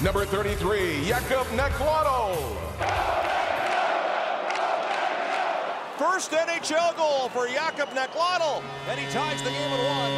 Number 33, Jakub Nekladov. First NHL goal for Jakub Nekladov, and he ties the game at one.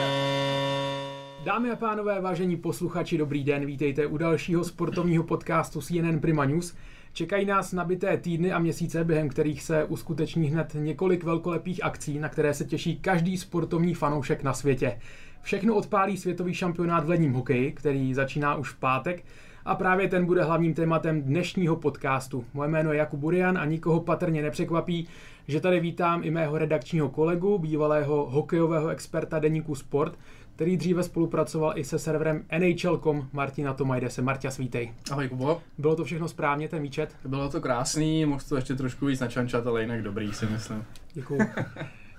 Dámy a pánové, vážení posluchači, dobrý den, vítejte u dalšího sportovního podcastu CNN Prima News. Čekají nás nabité týdny a měsíce, během kterých se uskuteční hned několik velkolepých akcí, na které se těší každý sportovní fanoušek na světě. Všechno odpálí světový šampionát v ledním hokeji, který začíná už v pátek a právě ten bude hlavním tématem dnešního podcastu. Moje jméno je Jakub Burian a nikoho patrně nepřekvapí, že tady vítám i mého redakčního kolegu, bývalého hokejového experta deníku Sport, který dříve spolupracoval i se serverem NHL.com Martina Tomajdese. Marta, svítej. Ahoj Kubo. Bylo to všechno správně, ten výčet? Bylo to krásný, mohl to ještě trošku víc načančat, ale jinak dobrý si myslím. Děkuju.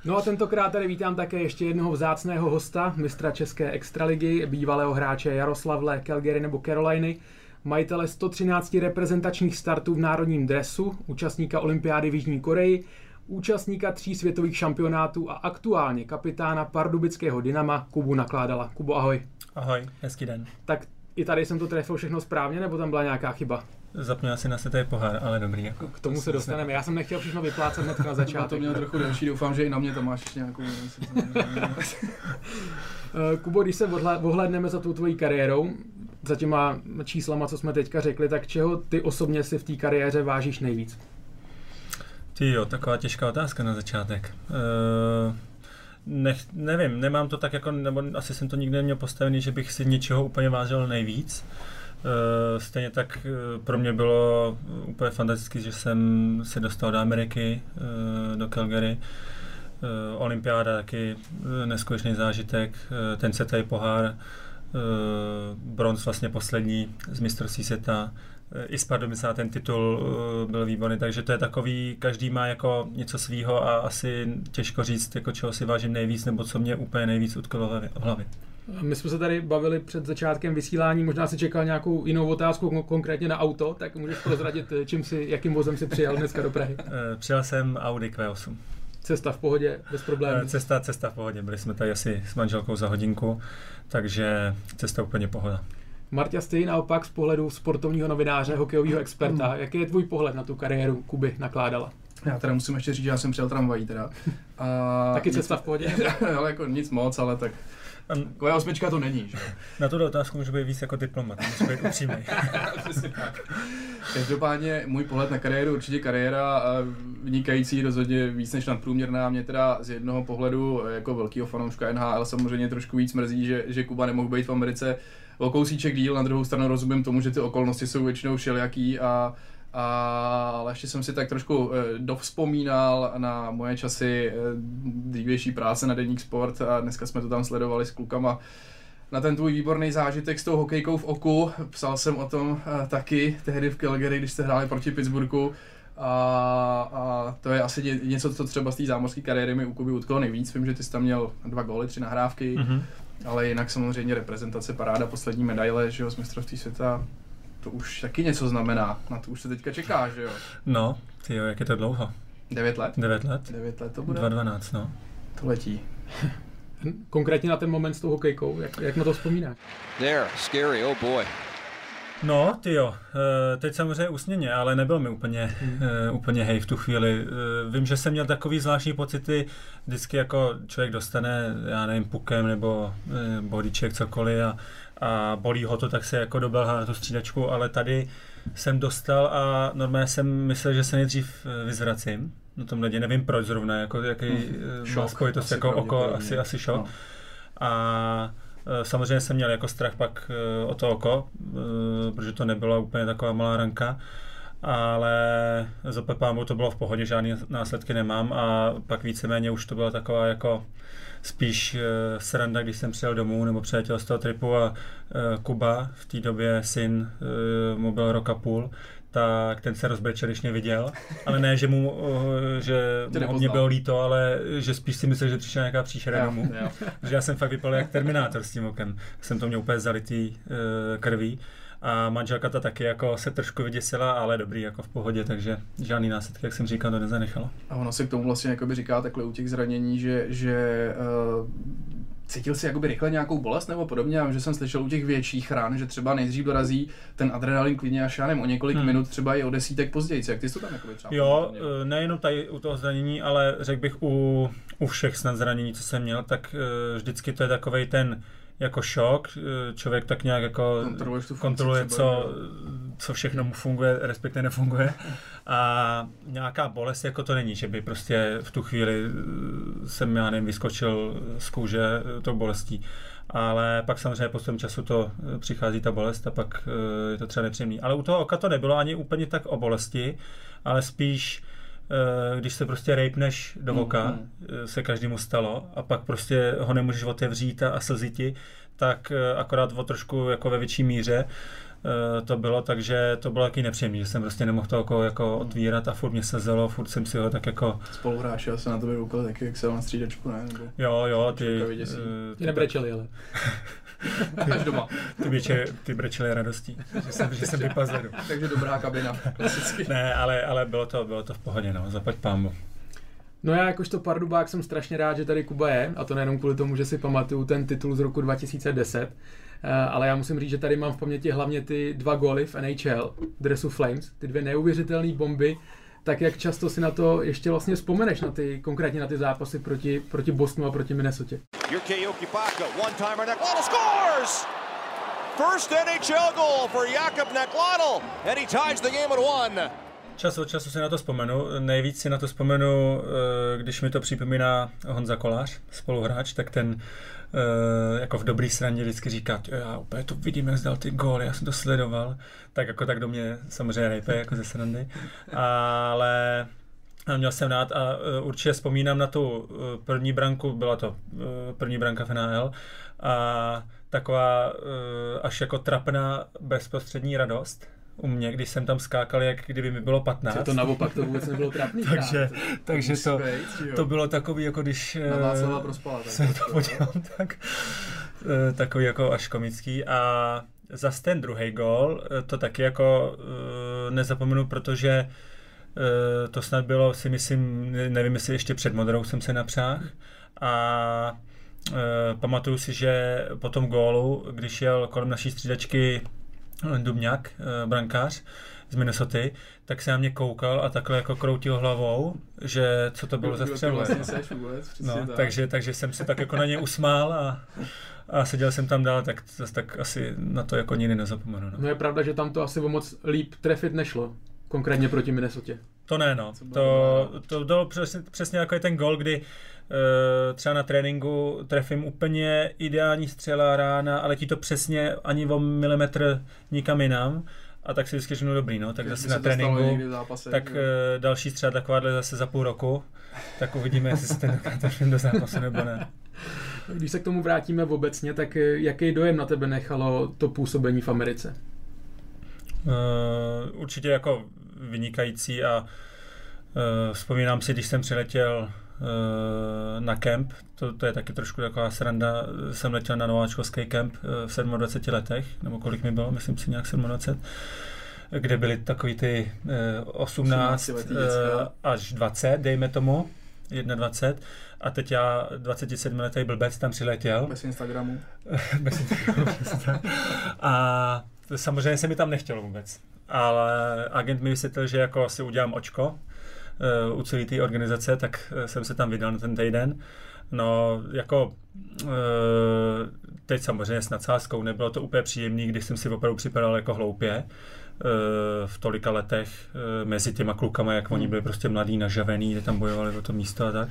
No a tentokrát tady vítám také ještě jednoho vzácného hosta, mistra České extraligy, bývalého hráče Jaroslavle, Calgary nebo Caroliny, majitele 113 reprezentačních startů v národním dresu, účastníka olympiády v Jižní Koreji, účastníka tří světových šampionátů a aktuálně kapitána pardubického Dynama Kubu Nakládala. Kubo, ahoj. Ahoj, hezký den. Tak i tady jsem to trefil všechno správně, nebo tam byla nějaká chyba? Zapněl si na světý pohár, ale dobrý. Jako. K tomu se dostaneme. Já jsem nechtěl všechno vyplácet hned na začátek. to měl trochu delší, doufám, že i na mě to máš nějakou... Eh, Kubo, když se ohledneme za tou tvojí kariérou, za těma číslama, co jsme teďka řekli, tak čeho ty osobně si v té kariéře vážíš nejvíc? Ty jo, taková těžká otázka na začátek. Uh, nech, nevím, nemám to tak jako, nebo asi jsem to nikdy neměl postavený, že bych si něčeho úplně vážil nejvíc. Uh, stejně tak uh, pro mě bylo úplně fantastické, že jsem se dostal do Ameriky, uh, do Calgary. Olympiáda taky neskutečný zážitek, ten setej pohár, uh, bronz vlastně poslední z mistrovství světa, i z Pardubice ten titul uh, byl výborný, takže to je takový, každý má jako něco svýho a asi těžko říct, jako čeho si vážím nejvíc, nebo co mě úplně nejvíc utkalo v hlavě. My jsme se tady bavili před začátkem vysílání, možná si čekal nějakou jinou otázku, konkrétně na auto, tak můžeš prozradit, čím si, jakým vozem si přijel dneska do Prahy. Eh, přijel jsem Audi Q8. Cesta v pohodě, bez problémů. Eh, cesta, cesta v pohodě, byli jsme tady asi s manželkou za hodinku, takže cesta úplně pohoda. Marta, ty naopak z pohledu sportovního novináře, hokejového experta, mm. jaký je tvůj pohled na tu kariéru Kuby nakládala? Já teda musím ještě říct, že já jsem přijel tramvají teda. A Taky cesta v pohodě? ale jako nic moc, ale tak Taková osmička to není, že? Na tu otázku můžu být víc jako diplomat, můžu být upřímný. Každopádně můj pohled na kariéru, určitě kariéra vynikající, rozhodně víc než nadprůměrná. Mě teda z jednoho pohledu jako velkého fanouška NHL samozřejmě trošku víc mrzí, že, že Kuba nemohl být v Americe o kousíček díl, na druhou stranu rozumím tomu, že ty okolnosti jsou většinou všelijaký a a, ale ještě jsem si tak trošku e, dovzpomínal na moje časy e, dřívější práce na Deník Sport a dneska jsme to tam sledovali s klukama na ten tvůj výborný zážitek s tou hokejkou v oku. Psal jsem o tom e, taky tehdy v Calgary, když jste hráli proti Pittsburghu. A, a to je asi něco, co třeba z té zámořské kariéry mi u Kuby utkalo nejvíc. Vím, že ty jsi tam měl dva góly, tři nahrávky. Mm-hmm ale jinak samozřejmě reprezentace, paráda, poslední medaile, že jo, z mistrovství světa, to už taky něco znamená, na to už se teďka čeká, že jo. No, ty jo, jak je to dlouho? 9 let? 9 let. 9 let to bude? 2.12, no. To letí. Konkrétně na ten moment s tou hokejkou, jak, jak na to vzpomínáš? There, scary, oh boy. No, ty jo, eh, teď samozřejmě usněně, ale nebyl mi úplně, hmm. uh, úplně hej v tu chvíli. Uh, vím, že jsem měl takový zvláštní pocity, vždycky jako člověk dostane, já nevím, pukem nebo bodíček, cokoliv a, a bolí ho to, tak se jako dobelhá na tu střídačku, ale tady jsem dostal a normálně jsem myslel, že se nejdřív vyzvracím. No tom ledě nevím proč zrovna, jako jaký hmm. šok, spojitost jako oko, asi, asi šok. No. A Eh, samozřejmě jsem měl jako strach pak o to oko, protože to nebyla úplně taková malá ranka, ale za Pepámu to bylo v pohodě, žádné následky nemám a pak víceméně už to byla taková jako spíš sranda, když jsem přijel domů nebo přiletěl z toho tripu a Kuba, v té době syn, mu byl rok a půl, tak ten se rozbrečel, když mě viděl. Ale ne, že mu, eh, že mu mě bylo líto, ale že spíš si myslel, že přišla nějaká příšera domů. že já jsem fakt vypadal jak Terminátor s tím okem. Jsem to měl úplně zalitý uh, krví. A manželka to taky jako se trošku vyděsila, ale dobrý, jako v pohodě, takže žádný následky, jak jsem říkal, to nezanechalo. A ono se k tomu vlastně říká takhle u těch zranění, že, že uh, cítil si jakoby rychle nějakou bolest nebo podobně? Vím, že jsem slyšel u těch větších ran, že třeba nejdřív dorazí ten adrenalin klidně až já nevím, o několik hmm. minut, třeba i o desítek později. Jak ty jsi to tam jakoby třeba Jo, eh, nejenom tady u toho zranění, ale řekl bych u, u všech snad zranění, co jsem měl, tak uh, vždycky to je takovej ten jako šok, eh, člověk tak nějak jako kontroluje, co, co všechno mu funguje, respektive nefunguje a nějaká bolest jako to není, že by prostě v tu chvíli eh, jsem, já nevím, vyskočil z kůže eh, tou bolestí. Ale pak samozřejmě postupem času to přichází ta bolest a pak je to třeba nepříjemný. Ale u toho oka to nebylo ani úplně tak o bolesti, ale spíš když se prostě rejpneš do oka, mm, mm. se každému stalo a pak prostě ho nemůžeš otevřít a, a slzí ti, tak akorát o trošku jako ve větší míře Eh, to bylo, takže to bylo taky nepříjemné, že jsem prostě nemohl to jako, jako otvírat a furt mě sezelo, furt jsem si ho tak jako... Spoluhráč, já se na to koukal taky, jak se na střídačku, ne? Nebo... Jo, jo, ty... Uh, ty nebrečeli, ale. Až doma. Ty, běče, ty brečeli radostí, že jsem, že jsem vypazleru. takže dobrá kabina, klasicky. ne, ale, ale bylo, to, bylo to v pohodě, no, zaplať pámu. No já jakožto pardubák jsem strašně rád, že tady Kuba je, a to nejenom kvůli tomu, že si pamatuju ten titul z roku 2010, Eh, ale já musím říct, že tady mám v paměti hlavně ty dva góly v NHL, dresu Flames, ty dvě neuvěřitelné bomby, tak jak často si na to ještě vlastně vzpomeneš, na ty, konkrétně na ty zápasy proti, proti Bostonu a proti Minnesota. First NHL goal for Jakub Nekladl, and he ties the game at one. Čas od času si na to vzpomenu. Nejvíc si na to vzpomenu, eh, když mi to připomíná Honza Kolář, spoluhráč, tak ten Eh, jako v dobrý straně vždycky říká, já úplně to vidím, jak zdal ty góly, já jsem to sledoval, tak jako tak do mě samozřejmě rejpe jako ze srandy, ale měl jsem rád a uh, určitě vzpomínám na tu první branku, byla to první branka v NHL a taková až jako trapná bezprostřední radost, u mě, když jsem tam skákal, jak kdyby mi bylo 15. Je to naopak, to vůbec nebylo trapný. takže takže to, to bylo takový, jako když Na Václava prospala, se to podívám, tak eh, takový jako až komický. A zase ten druhý gol, eh, to taky jako eh, nezapomenu, protože to snad bylo, si myslím, nevím, jestli ještě před modrou jsem se napřáhl. A pamatuju si, že po tom gólu, když jel kolem naší střídačky Dubňák, eh, brankář z Minnesota, tak se na mě koukal a takhle jako kroutil hlavou, že co to bylo za střelu. Vlastně no, tak. takže, takže jsem se tak jako na ně usmál a, a seděl jsem tam dál, tak tak asi na to jako nikdy nezapomenu. No. no je pravda, že tam to asi o moc líp trefit nešlo, konkrétně proti Minnesota. To ne, no. To, to bylo přesně, přesně jako je ten gol, kdy Eh, třeba na tréninku trefím úplně ideální střela rána, ale ti to přesně ani o milimetr nikam jinam a tak si vždycky řeknu dobrý, no, tak zase na tréninku, zápase, tak. Eh, další střela takováhle zase za půl roku, tak uvidíme, jestli se ten trefím do zápasu nebo ne. Když se k tomu vrátíme obecně, tak eh, jaký dojem na tebe nechalo to působení v Americe? Uh, určitě jako vynikající a uh, vzpomínám si, když jsem přiletěl Eh, na kemp, to, to je taky trošku taková sranda, jsem letěl na nováčkovský kemp eh, v 27 letech, nebo kolik mi bylo, myslím si nějak 27, kde byly takový ty 18, eh, 18 až 20, dejme tomu, 21. A teď já, 27 letý blbec, tam přiletěl. Bez Instagramu. Bez Instagramu. a samozřejmě se mi tam nechtělo vůbec. Ale agent mi vysvětlil, že jako si udělám očko, uh, u celé té organizace, tak uh, jsem se tam vydal na ten týden. No, jako uh, teď samozřejmě s nadsázkou nebylo to úplně příjemné, když jsem si opravdu připadal jako hloupě v tolika letech mezi těma klukama, jak oni byli prostě mladí, nažavený, kde tam bojovali o to místo a tak.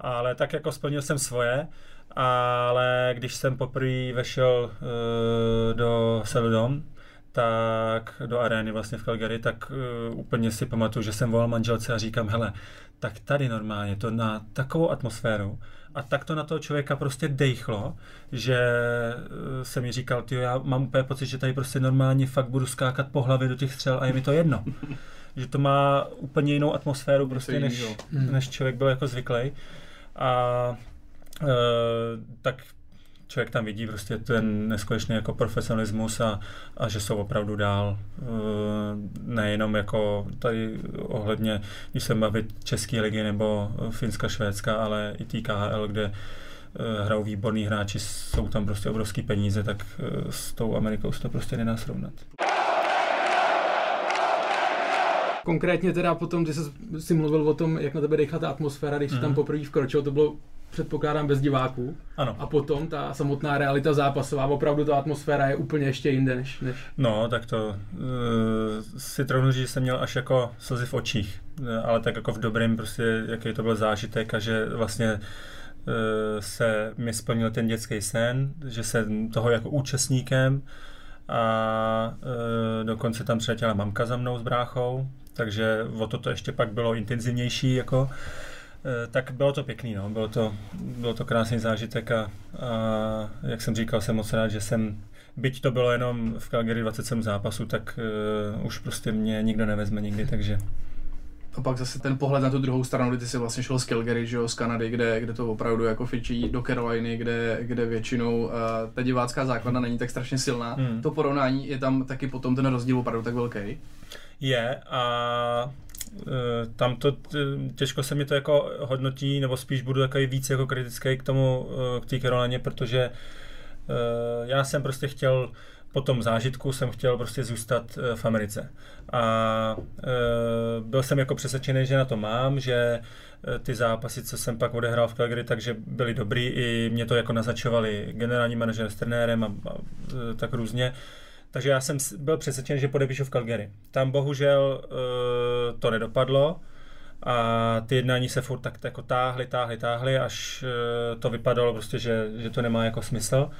Ale tak jako splnil jsem svoje, ale když jsem poprvé vešel do Seldom, tak do arény vlastně v Calgary, tak uh, úplně si pamatuju, že jsem volal manželce a říkám, hele, tak tady normálně to na takovou atmosféru a tak to na toho člověka prostě dejchlo, že uh, jsem mi říkal, tyjo, já mám úplně pocit, že tady prostě normálně fakt budu skákat po hlavě do těch střel a je mi to jedno. že to má úplně jinou atmosféru prostě, než, než člověk byl jako zvyklý. A uh, tak člověk tam vidí prostě ten neskutečný jako profesionalismus a, a že jsou opravdu dál. Eh, nejenom jako tady ohledně, když se bavit České ligy nebo Finska, Švédska, ale i té KHL, kde hrajou výborní hráči, jsou tam prostě obrovský peníze, tak s tou Amerikou se to prostě nedá srovnat. Konkrétně teda potom, ty jsi si mluvil o tom, jak na tebe dechla ta atmosféra, když jsi mm. tam poprvé vkročil, to bylo předpokládám bez diváků. Ano. A potom ta samotná realita zápasová, opravdu ta atmosféra je úplně ještě jinde než... než... No, tak to uh, si trochu říct, že jsem měl až jako slzy v očích, ale tak jako v dobrém prostě, jaký to byl zážitek a že vlastně uh, se mi splnil ten dětský sen, že jsem toho jako účastníkem a uh, dokonce tam přiletěla mamka za mnou s bráchou, takže o to to ještě pak bylo intenzivnější jako Eh, tak bylo to pěkný, no. bylo, to, bylo to krásný zážitek a, a jak jsem říkal, jsem moc rád, že jsem byť to bylo jenom v Calgary 27 zápasů, tak uh, už prostě mě nikdo nevezme nikdy, takže a pak zase ten pohled na tu druhou stranu, kdy ty jsi vlastně šel z Calgary, že jo, z Kanady, kde, kde to opravdu jako fičí do Caroliny, kde, kde většinou uh, ta divácká základna není tak strašně silná. Hmm. To porovnání je tam taky potom ten rozdíl opravdu tak velký. Je a Eh, tam to těžko se mi to jako hodnotí, nebo spíš budu takový víc jako kritický k tomu, eh, k té Karolaně, protože eh, já jsem prostě chtěl po tom zážitku jsem chtěl prostě zůstat v Americe. A byl jsem jako přesvědčený, že na to mám, že ty zápasy, co jsem pak odehrál v Calgary, takže byly dobrý, i mě to jako naznačovali generální manažer s trenérem a, a tak různě. Takže já jsem byl přesvědčen, že podepíšu v Calgary. Tam bohužel uh, to nedopadlo a ty jednání se furt tak jako táhly, táhly, táhly, až uh, to vypadalo prostě, že, že to nemá jako smysl.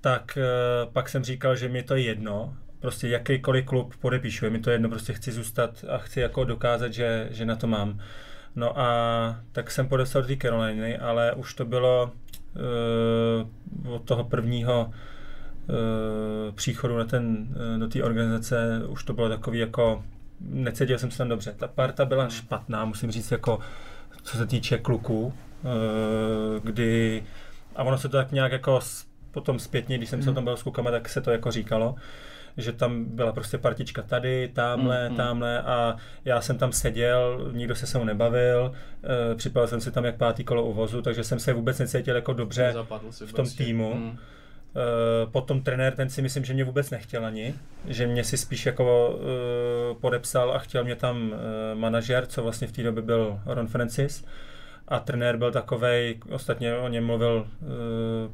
Tak uh, pak jsem říkal, že mi to je jedno, prostě jakýkoliv klub podepíšu, je mi to jedno, prostě chci zůstat a chci jako dokázat, že, že na to mám. No a tak jsem podepsal do Caroliny, ale už to bylo uh, od toho prvního příchodu na ten, eh, do té organizace už to bylo takový jako, necítil jsem se tam dobře. Ta parta byla špatná, musím říct, jako co se týče kluků, eh, kdy, a ono se to tak nějak jako potom zpětně, když jsem mm. se tam byl s klukama, tak se to jako říkalo, že tam byla prostě partička tady, tamhle, mm, tamhle a já jsem tam seděl, nikdo se se mnou nebavil, e, připadal jsem si tam jak pátý kolo uvozu, takže jsem se vůbec necítil jako dobře v tom týmu. Mm. Eh, potom trenér, ten si myslím, že mě vůbec nechtěl ani, že mě si spíš jako uh, podepsal a chtěl mě tam uh, manažer, co vlastně v té době byl Ron Francis. A trenér byl takovej, ostatně o něm mluvil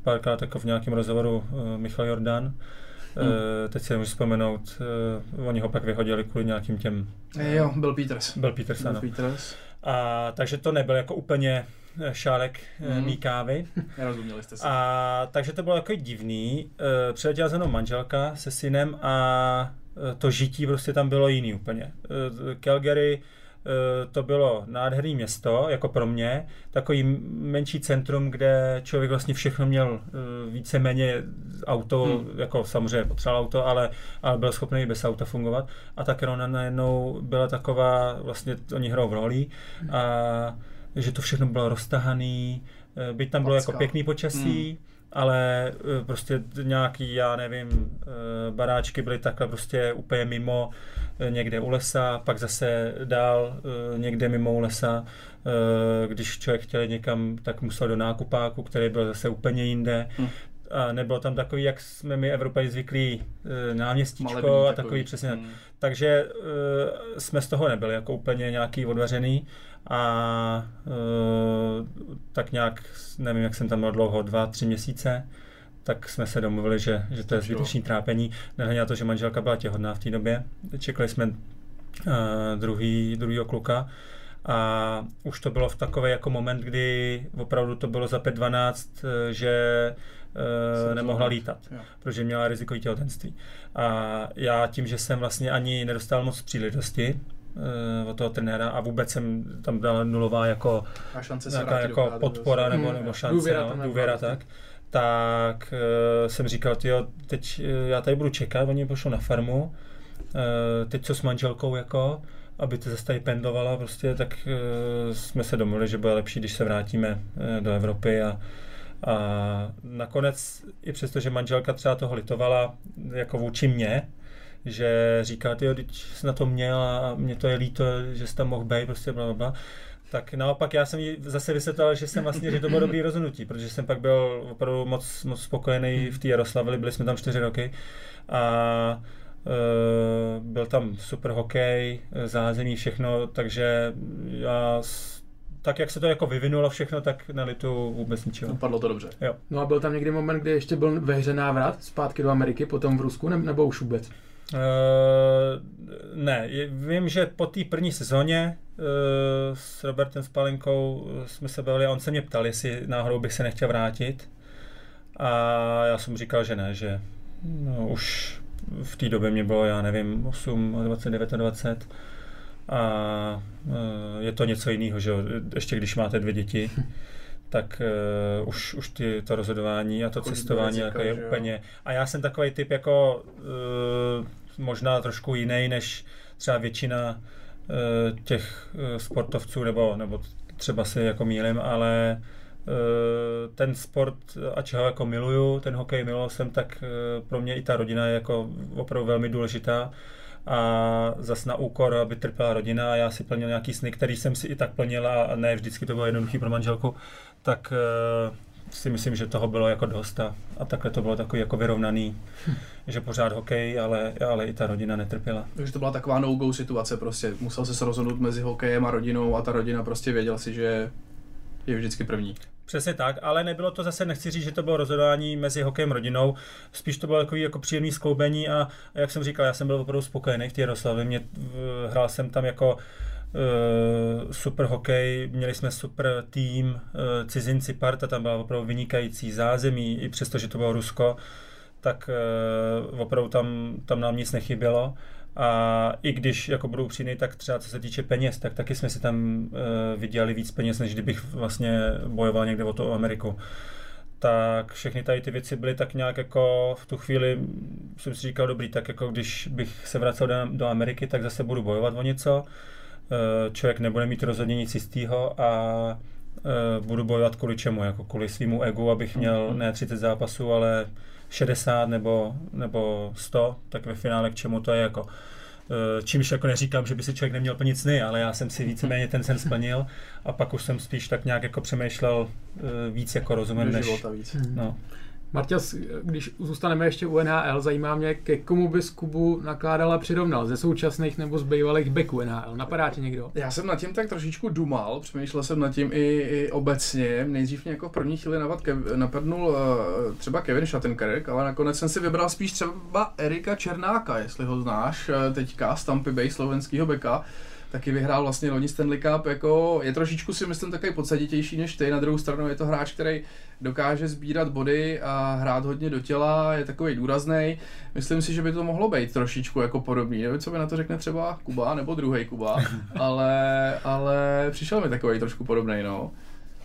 párkrát jako v nějakém rozhovoru Michal Jordan. Hmm. Teď si nemůžu vzpomenout, oni ho pak vyhodili kvůli nějakým těm... Jo, byl Peters. Byl Peters, byl ano. Peters. A, takže to nebyl jako úplně šálek mm. mý kávy. Nerozuměli jste se. A, takže to bylo jako divný. E, přiletěla za mnou manželka se synem a e, to žití prostě tam bylo jiný úplně. Calgary to bylo nádherné město, jako pro mě, takový menší centrum, kde člověk vlastně všechno měl víceméně auto, hmm. jako samozřejmě potřeboval auto, ale, ale byl schopný bez auta fungovat. A ta Corona najednou byla taková, vlastně oni hrajou v roli a že to všechno bylo roztahaný, eh, byť tam bylo jako pěkný počasí, hmm. ale eh, prostě nějaký, já nevím, eh, baráčky byly takhle prostě úplně mimo, někde u lesa, pak zase dál někde mimo u lesa. Když člověk chtěl někam, tak musel do nákupáku, který byl zase úplně jinde. Hmm. A nebylo tam takový, jak jsme my Evropaji zvyklí, náměstíčko Malebný a takový, takový přesně. Hmm. Takže uh, jsme z toho nebyli jako úplně nějaký odvařený a uh, tak nějak, nevím, jak jsem tam byl dlouho, dva, tři měsíce, tak jsme se domluvili, že, že to je zbytečný trápení. Nehledě na to, že manželka byla těhodná v té době. Čekali jsme uh, druhý, druhýho kluka a už to bylo v takový jako moment, kdy opravdu to bylo za 5-12, eh, že uh, nemohla lítat, jo. protože měla riziko těhotenství. A já tím, že jsem vlastně ani nedostal moc příležitosti, uh, od toho trenéra a vůbec jsem tam dal nulová jako, a šance nějaká jako podpora nebo, nebo šance, důvěra, no, důvěra tak, tak uh, jsem říkal, jo, teď uh, já tady budu čekat, oni pošlou na farmu, uh, teď co s manželkou jako, aby to zase tady pendlovala, prostě, tak uh, jsme se domluvili, že bude lepší, když se vrátíme uh, do Evropy a, a nakonec, i přesto, že manželka třeba toho litovala jako vůči mě, že říká, ty, teď jsi na to měl a mě to je líto, že jsi tam mohl být, prostě bla, bla, tak naopak já jsem jí zase vysvětlil, že jsem vlastně, že to bylo dobrý rozhodnutí, protože jsem pak byl opravdu moc, moc spokojený v té Jaroslavili, byli jsme tam čtyři roky a uh, byl tam super hokej, zázemí, všechno, takže já tak jak se to jako vyvinulo všechno, tak nelitu vůbec ničeho. Dopadlo to dobře. Jo. No a byl tam někdy moment, kdy ještě byl ve hře návrat zpátky do Ameriky, potom v Rusku, nebo už vůbec? Uh, ne, vím, že po té první sezóně uh, s Robertem Spalinkou jsme se bavili a on se mě ptal, jestli náhodou bych se nechtěl vrátit. A já jsem říkal, že ne, že no, už v té době mě bylo, já nevím, 8, 29, 20 a uh, je to něco jiného, že ještě když máte dvě děti, tak uh, už, už ty, to rozhodování a to Chodí cestování jako je úplně... A já jsem takový typ jako uh, možná trošku jiný než třeba většina uh, těch uh, sportovců, nebo, nebo třeba si jako mílim, ale uh, ten sport, ač ho jako miluju, ten hokej miloval jsem, tak uh, pro mě i ta rodina je jako opravdu velmi důležitá a zas na úkor, aby trpěla rodina a já si plnil nějaký sny, který jsem si i tak plnil a ne vždycky to bylo jednoduchý pro manželku, tak uh, si myslím, že toho bylo jako dost a, a takhle to bylo takový jako vyrovnaný, hm. že pořád hokej, ale, ale i ta rodina netrpěla. Takže to byla taková no-go situace prostě, musel se rozhodnout mezi hokejem a rodinou a ta rodina prostě věděla si, že je vždycky první. Přesně tak, ale nebylo to zase, nechci říct, že to bylo rozhodování mezi hokejem rodinou, spíš to bylo takový jako příjemný skloubení a, jak jsem říkal, já jsem byl opravdu spokojený v té Jaroslavě, mě, hrál jsem tam jako uh, super hokej, měli jsme super tým, uh, cizinci, parta tam byla opravdu vynikající zázemí, i přesto, že to bylo Rusko, tak uh, opravdu tam, tam nám nic nechybělo. A i když jako budou přijny, tak třeba co se týče peněz, tak taky jsme si tam uh, vydělali víc peněz, než kdybych vlastně bojoval někde o to Ameriku. Tak všechny tady ty věci byly tak nějak jako v tu chvíli, jsem si říkal, dobrý, tak jako když bych se vracel do, do Ameriky, tak zase budu bojovat o něco. Uh, člověk nebude mít rozhodně nic jistého a uh, budu bojovat kvůli čemu, jako kvůli svýmu egu, abych měl ne 30 zápasů, ale 60 nebo, nebo 100, tak ve finále k čemu to je jako. Eh, čímž jako neříkám, že by si člověk neměl plnit sny, ale já jsem si víceméně ten sen splnil a pak už jsem spíš tak nějak jako přemýšlel eh, víc jako rozumem, než... Víc. No. Martěs, když zůstaneme ještě u NHL, zajímá mě, ke komu bys Kubu nakládal a přirovnal, ze současných nebo z bývalých beků NHL. Napadá ti někdo? Já jsem nad tím tak trošičku dumal, přemýšlel jsem nad tím i, i obecně. Nejdřív mě jako v první chvíli napadnul uh, třeba Kevin Shattenkirk, ale nakonec jsem si vybral spíš třeba Erika Černáka, jestli ho znáš, uh, teďka z Tampa Bay, slovenského beka taky vyhrál vlastně loni Stanley Cup, jako je trošičku si myslím takový podsaditější než ty, na druhou stranu je to hráč, který dokáže sbírat body a hrát hodně do těla, je takový důrazný. Myslím si, že by to mohlo být trošičku jako podobný. Nevím, co by na to řekne třeba Kuba nebo druhý Kuba, ale, ale přišel mi takový trošku podobný, no.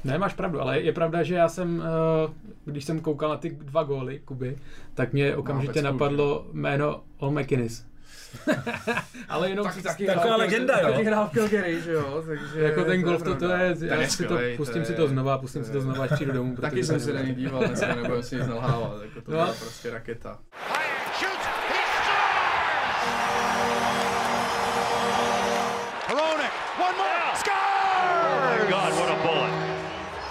Ne, máš pravdu, ale je pravda, že já jsem, eh, když jsem koukal na ty dva góly Kuby, tak mě okamžitě no, napadlo jméno Ol McInnes. Ale jenom tak, taky taková legenda, jo. Taky hrál v Calgary, že jo, takže jako ten golf to, to je, já je si to, pustím to si to znova, pustím si to znova, až přijdu domů. Taky jsem si na něj díval, dneska nebudu si nic nalhávat, jako to no. prostě raketa.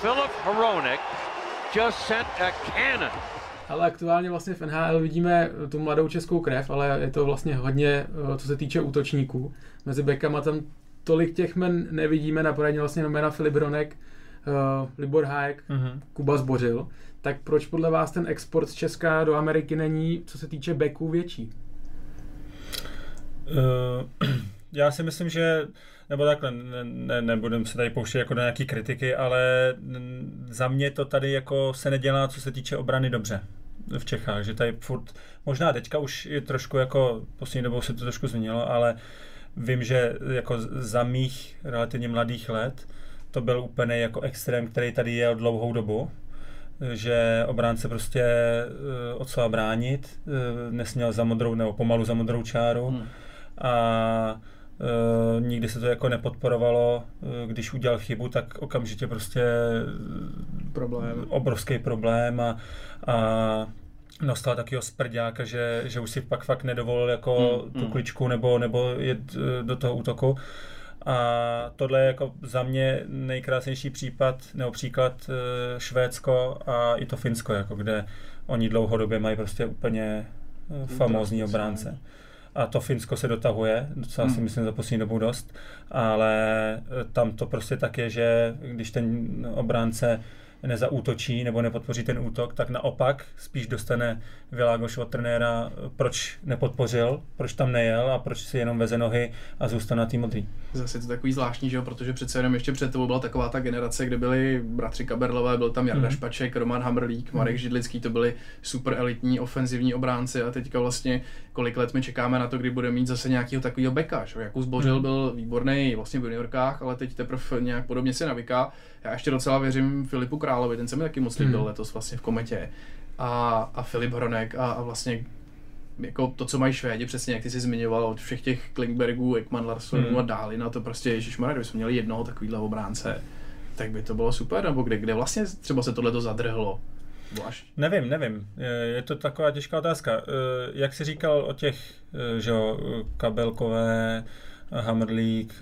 Philip Hronek just sent a cannon ale aktuálně vlastně v NHL vidíme tu mladou českou krev, ale je to vlastně hodně, eh, co se týče útočníků. Mezi bekama tam tolik těch men nevidíme, napadají vlastně jména Filip Ronek, uh, Libor Hájek, uh-huh. Kuba Zbořil. Tak proč podle vás ten export z Česka do Ameriky není, co se týče beků, větší? Uh, já si myslím, že nebo takhle, ne, ne, nebudem se tady pouštět jako do nějaký kritiky, ale za mě to tady jako se nedělá, co se týče obrany dobře v Čechách, že tady furt, možná teďka už je trošku jako, poslední dobou se to trošku změnilo, ale vím, že jako za mých relativně mladých let to byl úplně jako extrém, který tady je od dlouhou dobu, že obránce prostě uh, od sebe bránit, uh, nesměl za modrou nebo pomalu za modrou čáru hmm. a Uh, nikdy se to jako nepodporovalo, uh, když udělal chybu, tak okamžitě prostě problém. obrovský problém a, a dostal takového sprďáka, že, že už si pak fakt nedovolil jako hmm, tu hmm. kličku nebo, nebo jet uh, do toho útoku. A tohle je jako za mě nejkrásnější případ, nebo příklad eh, Švédsko a i to Finsko, jako kde oni dlouhodobě mají prostě úplně eh, famózní obránce. A to Finsko se dotahuje, docela si Hmm. myslím za poslední dobu dost, ale eh, tam to prostě tak je, že když ten obránce nezaútočí nebo nepodpoří ten útok, tak naopak spíš dostane Világoš od trenéra, proč nepodpořil, proč tam nejel a proč si jenom veze nohy a zůstal na tým modrý. Zase je to takový zvláštní, že jo, protože přece jenom ještě před tebou byla taková ta generace, kde byli bratři Kaberlové, byl tam Jarda Mhm. Špaček, Roman Hamrlík, Marek Židlický, to byli super elitní ofenzivní obránci a teďka vlastně kolik let my čekáme na to, kdy bude mít zase nějakého takového beka, že? Jakub Zbořil Mhm. byl výborný vlastně v juniorkách, ale teď teprve nějak podobně se navyká. Já ještě docela věřím Filipu Královi, ten se mi taky moc líbil Mhm. letos vlastně v kometě. A, a Filip Hronek a, a vlastně jako to, co mají Švédi, přesně jak ty jsi zmiňoval, od všech těch Klingbergů, Ekman, Larssonů Hmm. a Dálina, to prostě Ježišmarja, kdybychom měli jednoho takovýhle obránce, tak by to bylo super, nebo kde, kde vlastně třeba se tohle to zadrhlo? Až Nevím, nevím. Je- Je to taková těžká otázka. Eh, Jak jsi říkal o těch, eh, že jo, kabelkové, Hamrlík,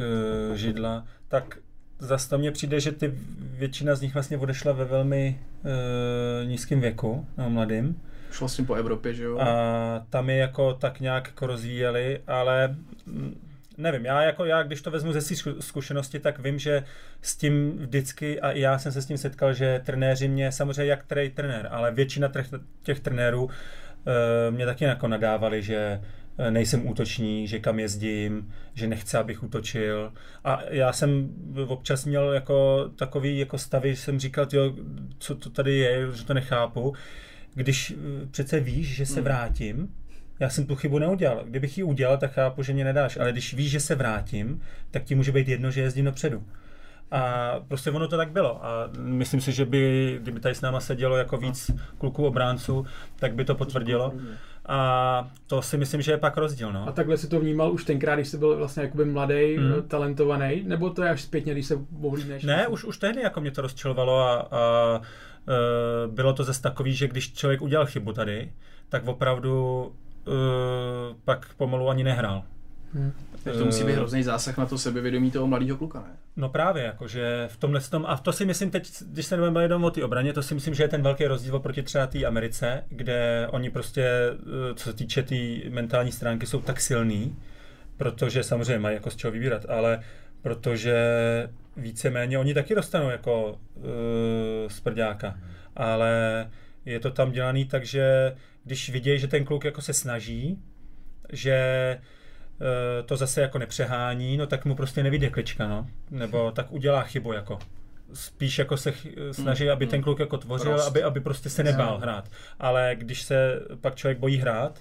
eh, Židla, tak zase to mně přijde, že ty většina z nich vlastně odešla ve velmi nízkém věku, no, mladým. už vlastně po Evropě, že jo? A tam je jako tak nějak jako rozvíjeli, ale mm, nevím, já jako já, když to vezmu ze své zku- zkušenosti, tak vím, že s tím vždycky, a i já jsem se s tím setkal, že trenéři mě, samozřejmě jak který trenér, ale většina těch, těch trenérů e, mě taky jako nadávali, že eh, nejsem útočník, že kam jezdím, že nechce, abych útočil. A já jsem občas měl jako takový jako stavy, jsem říkal, jo, co to tady je, že to nechápu. Když eh, přece víš, že se Hmm. vrátím, já jsem tu chybu neudělal. Kdybych ji udělal, tak chápu, že mě nedáš. Ale když víš, že se vrátím, tak ti může být jedno, že jezdím dopředu. A prostě ono to tak bylo. A myslím si, že by, kdyby tady s náma sedělo jako víc kluků obránců, tak by to potvrdilo. A to si myslím, že je pak rozdíl. No. A takhle si to vnímal už tenkrát, když jsi byl vlastně jakoby mladý, Mm. talentovaný, nebo to je až zpětně, když se ohlídneš? Ne, už, už tehdy jako mě to rozčilovalo a, a e, bylo to zase takový, že když člověk udělal chybu tady, tak opravdu e, pak pomalu ani nehrál. Hm. Tak to musí být hrozný zásah na to sebevědomí toho mladého kluka, ne? No právě, jakože v tomhle tom, a to si myslím teď, když se nebudeme jenom o té obraně, to si myslím, že je ten velký rozdíl oproti třeba té Americe, kde oni prostě, eh, co se týče té tý mentální stránky, jsou tak silný, protože samozřejmě mají jako z čeho vybírat, ale protože víceméně oni taky dostanou jako uh, z prďáka, ale je to tam dělaný tak, že když vidějí, že ten kluk jako se snaží, že eh, to zase jako nepřehání, no tak mu prostě nevyjde klička, no. Nebo tak udělá chybu jako. Spíš jako se ch- snaží, aby ten kluk jako tvořil, Rost. aby, aby prostě se nebál hrát. Ale když se pak člověk bojí hrát,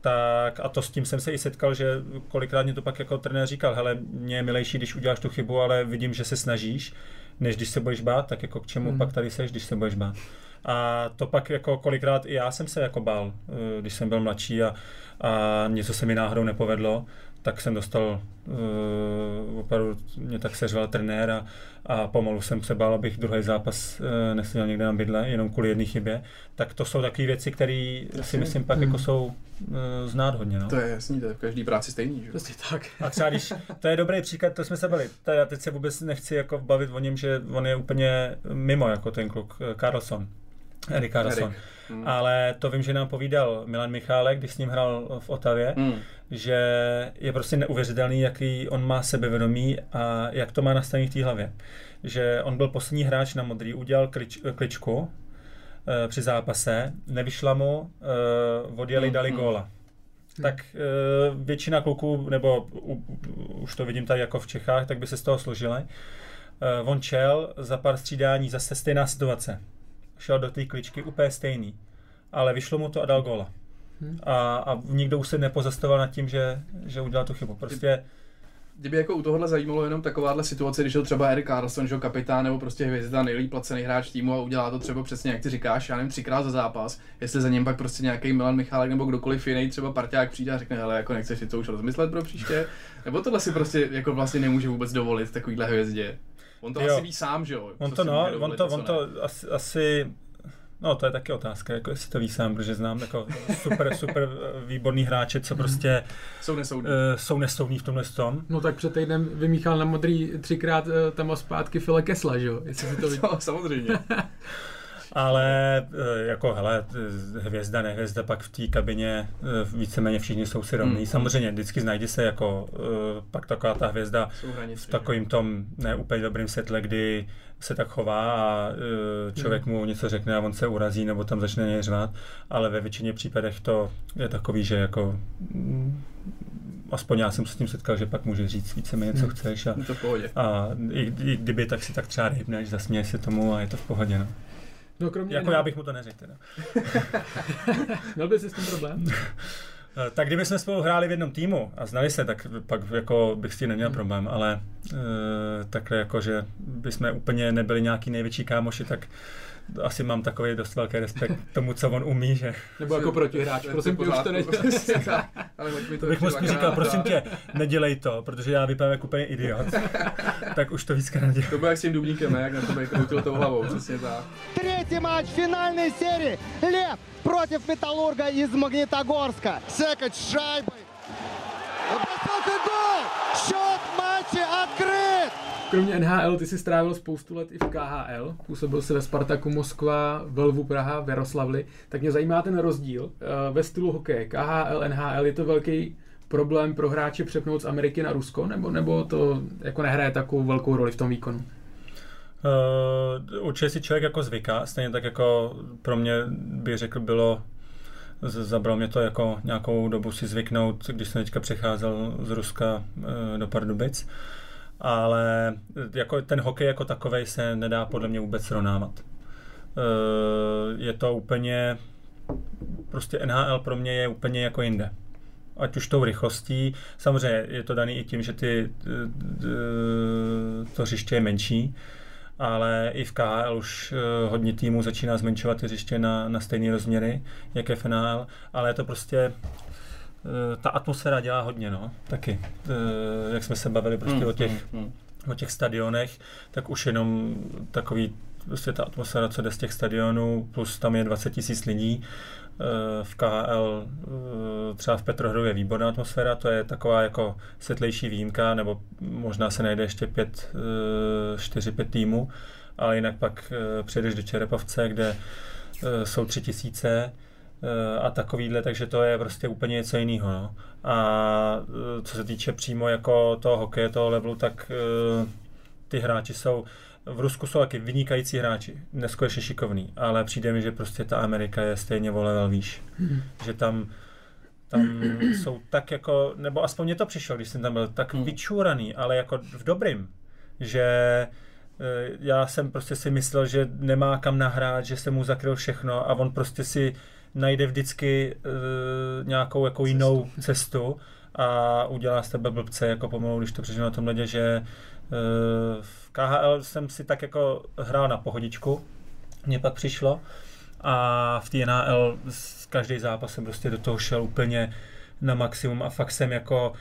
tak a to s tím jsem se i setkal, že kolikrát mě to pak jako trenér říkal, hele, mně je milejší, když uděláš tu chybu, ale vidím, že se snažíš, než když se budeš bát, tak jako k čemu hmm. pak tady seš, když se budeš bát. A to pak jako kolikrát i já jsem se jako bál, eh, když jsem byl mladší a, a něco se mi náhodou nepovedlo, tak jsem dostal, uh, opravdu mě tak seřval trenér a, a pomalu jsem se bál, abych druhý zápas uh, neseděl někde na bydle, jenom kvůli jedné chybě. Tak to jsou takové věci, které si myslím pak Hmm. jako jsou uh, znát hodně. No. To je jasný, to je v každý práci stejný, že? jo? Prostě tak. A třeba když, to je dobrý příklad, to jsme se bavili, teda teď se vůbec nechci jako bavit o něm, že on je úplně mimo jako ten kluk, eh, Carlson. Erik Carlson. Hmm. Ale to vím, že nám povídal Milan Michálek, když s ním hrál v Otavě, Hmm. že je prostě neuvěřitelný, jaký on má sebevědomí a jak to má nastavený v té hlavě. Že on byl poslední hráč na modrý, udělal klič, kličku eh, při zápase, nevyšla mu, eh, odjeli, Hmm, dali hmm. góla. Tak eh, většina kluků, nebo u, u, už to vidím tady jako v Čechách, tak by se z toho složili. Eh, on čel za pár střídání, zase stejná situace. Šel do té kličky úplně stejný, ale vyšlo mu to a dal góla. Hmm. A, a nikdo už se nepozastavoval nad tím, že, že udělal tu chybu. Prostě Kdyby jako u tohohle zajímalo jenom takováhle situace, když je třeba Erik Carlson, že jo, kapitán nebo prostě hvězda, nejlíp placený hráč týmu a udělá to třeba přesně jak ty říkáš, já nevím, třikrát za zápas, jestli za něm pak prostě nějaký Milan Michálek nebo kdokoliv jiný, třeba parťák přijde a řekne, hele, jako nechceš si to už rozmyslet pro příště, nebo tohle si prostě jako vlastně nemůže vůbec dovolit takovýhle hvězdě. On to Jo. asi ví sám, že jo? on to no, on dovolit to, on ne. to asi, asi No, to je taky otázka, jako jestli to ví sám, protože znám jako super, super výborný hráče, co prostě Jsou nesoudní. uh, jsou nesoudní v tomhle tom. No tak před týdnem vymíchal na modrý třikrát uh, tam a zpátky File Kesla, že jo? Jestli si to. No, samozřejmě. Ale eh, jako, hele, eh, hvězda, nehvězda, pak v té kabině eh, víceméně všichni jsou si rovní. Hmm. Samozřejmě vždycky najde se jako pak taková ta hvězda v takovým tom ne úplně dobrým světle, kdy se tak chová a člověk mu něco řekne a on se urazí nebo tam začne něj řvát, ale ve většině případech to je takový, že jako mm, aspoň já jsem se s tím setkal, že pak může říct víceméně, co Hmm. chceš a, to a i, i, kdyby, tak si tak třeba rýbneš, zasměješ se tomu a je to v pohodě. No. No kromě Jako já bych mu to neřekl teda. Měl bys s tím problém? Eh, Tak kdyby jsme spolu hráli v jednom týmu a znali se, tak pak jako bych s tím neměl problém, ale e, takhle jako, že bychom úplně nebyli nějaký největší kámoši, tak asi mám takový dost velký respekt k tomu, co on umí, že Nebo jako protihráč, prosím tě, už to není. Ale hoď mi to bych mu ještě spíš říkal, dvakrát. prosím tě, nedělej to, protože já vypadám jako úplně idiot. tak už to víckrát nedělám. To bylo jak s tím dubníkem, ne? Jak na tebe kroutil tou hlavou, přesně tak. Третий матч финальной серии. Лев против Металлурга из Магнитогорска. Секач с шайбой. Бросок и гол! Счет матча открыт! Kromě NHL, ty jsi strávil spoustu let i v KHL, působil jsi ve Spartaku Moskva, Velvu Praha, v Jaroslavli, tak mě zajímá ten rozdíl eh, ve stylu hokeje. KHL, NHL, je to velký problém pro hráče přepnout z Ameriky na Rusko, nebo, nebo to jako nehraje takovou velkou roli v tom výkonu? Uh, určitě si člověk jako zvyká, stejně tak jako pro mě bych řekl bylo, zabralo mě to jako nějakou dobu si zvyknout, když jsem teďka přecházel z Ruska uh, do Pardubic, ale eh, jako ten hokej jako takovej se nedá podle mě vůbec srovnávat. Uh, je to úplně, prostě NHL pro mě je úplně jako jinde ať už tou rychlostí. Samozřejmě je to daný i tím, že ty, eh, to hřiště je menší, ale i v KHL už hodně týmů začíná zmenšovat ty hřiště na, na stejné rozměry, jak je v NHL, ale je to prostě ta atmosféra dělá hodně, no, taky. Eh, Jak jsme se bavili prostě o těch Hmm, hmm. o těch stadionech, tak už jenom takový prostě ta atmosféra, co jde z těch stadionů, plus tam je 20 tisíc lidí. Eh, V KHL eh, třeba v Petrohradově je výborná atmosféra, to je taková jako světlejší výjimka, nebo možná se najde ještě pět, eh, čtyři, pět týmů, ale jinak pak eh, přijedeš do Čerepovce, kde eh, jsou tři tisíce eh, a takovýhle, takže to je prostě úplně něco jiného. No. A eh, co se týče přímo jako toho hokeje, toho levelu, tak eh, ty hráči jsou v Rusku jsou taky vynikající hráči, neskutečně šikovný, ale přijde mi, že prostě ta Amerika je stejně o level výš. Že tam tam jsou tak jako, nebo aspoň mě to přišlo, když jsem tam byl, tak Hmm. vyčúraný, ale jako v dobrým, že eh, já jsem prostě si myslel, že nemá kam nahrát, že se mu zakryl všechno a on prostě si najde vždycky uh, nějakou jako jinou cestu. a udělá z tebe blbce jako pomalu, když to přežiju na tom ledě, že uh, v KHL jsem si tak jako hrál na pohodičku, mně pak přišlo a v té NHL s každý zápas jsem prostě do toho šel úplně na maximum a fakt jsem jako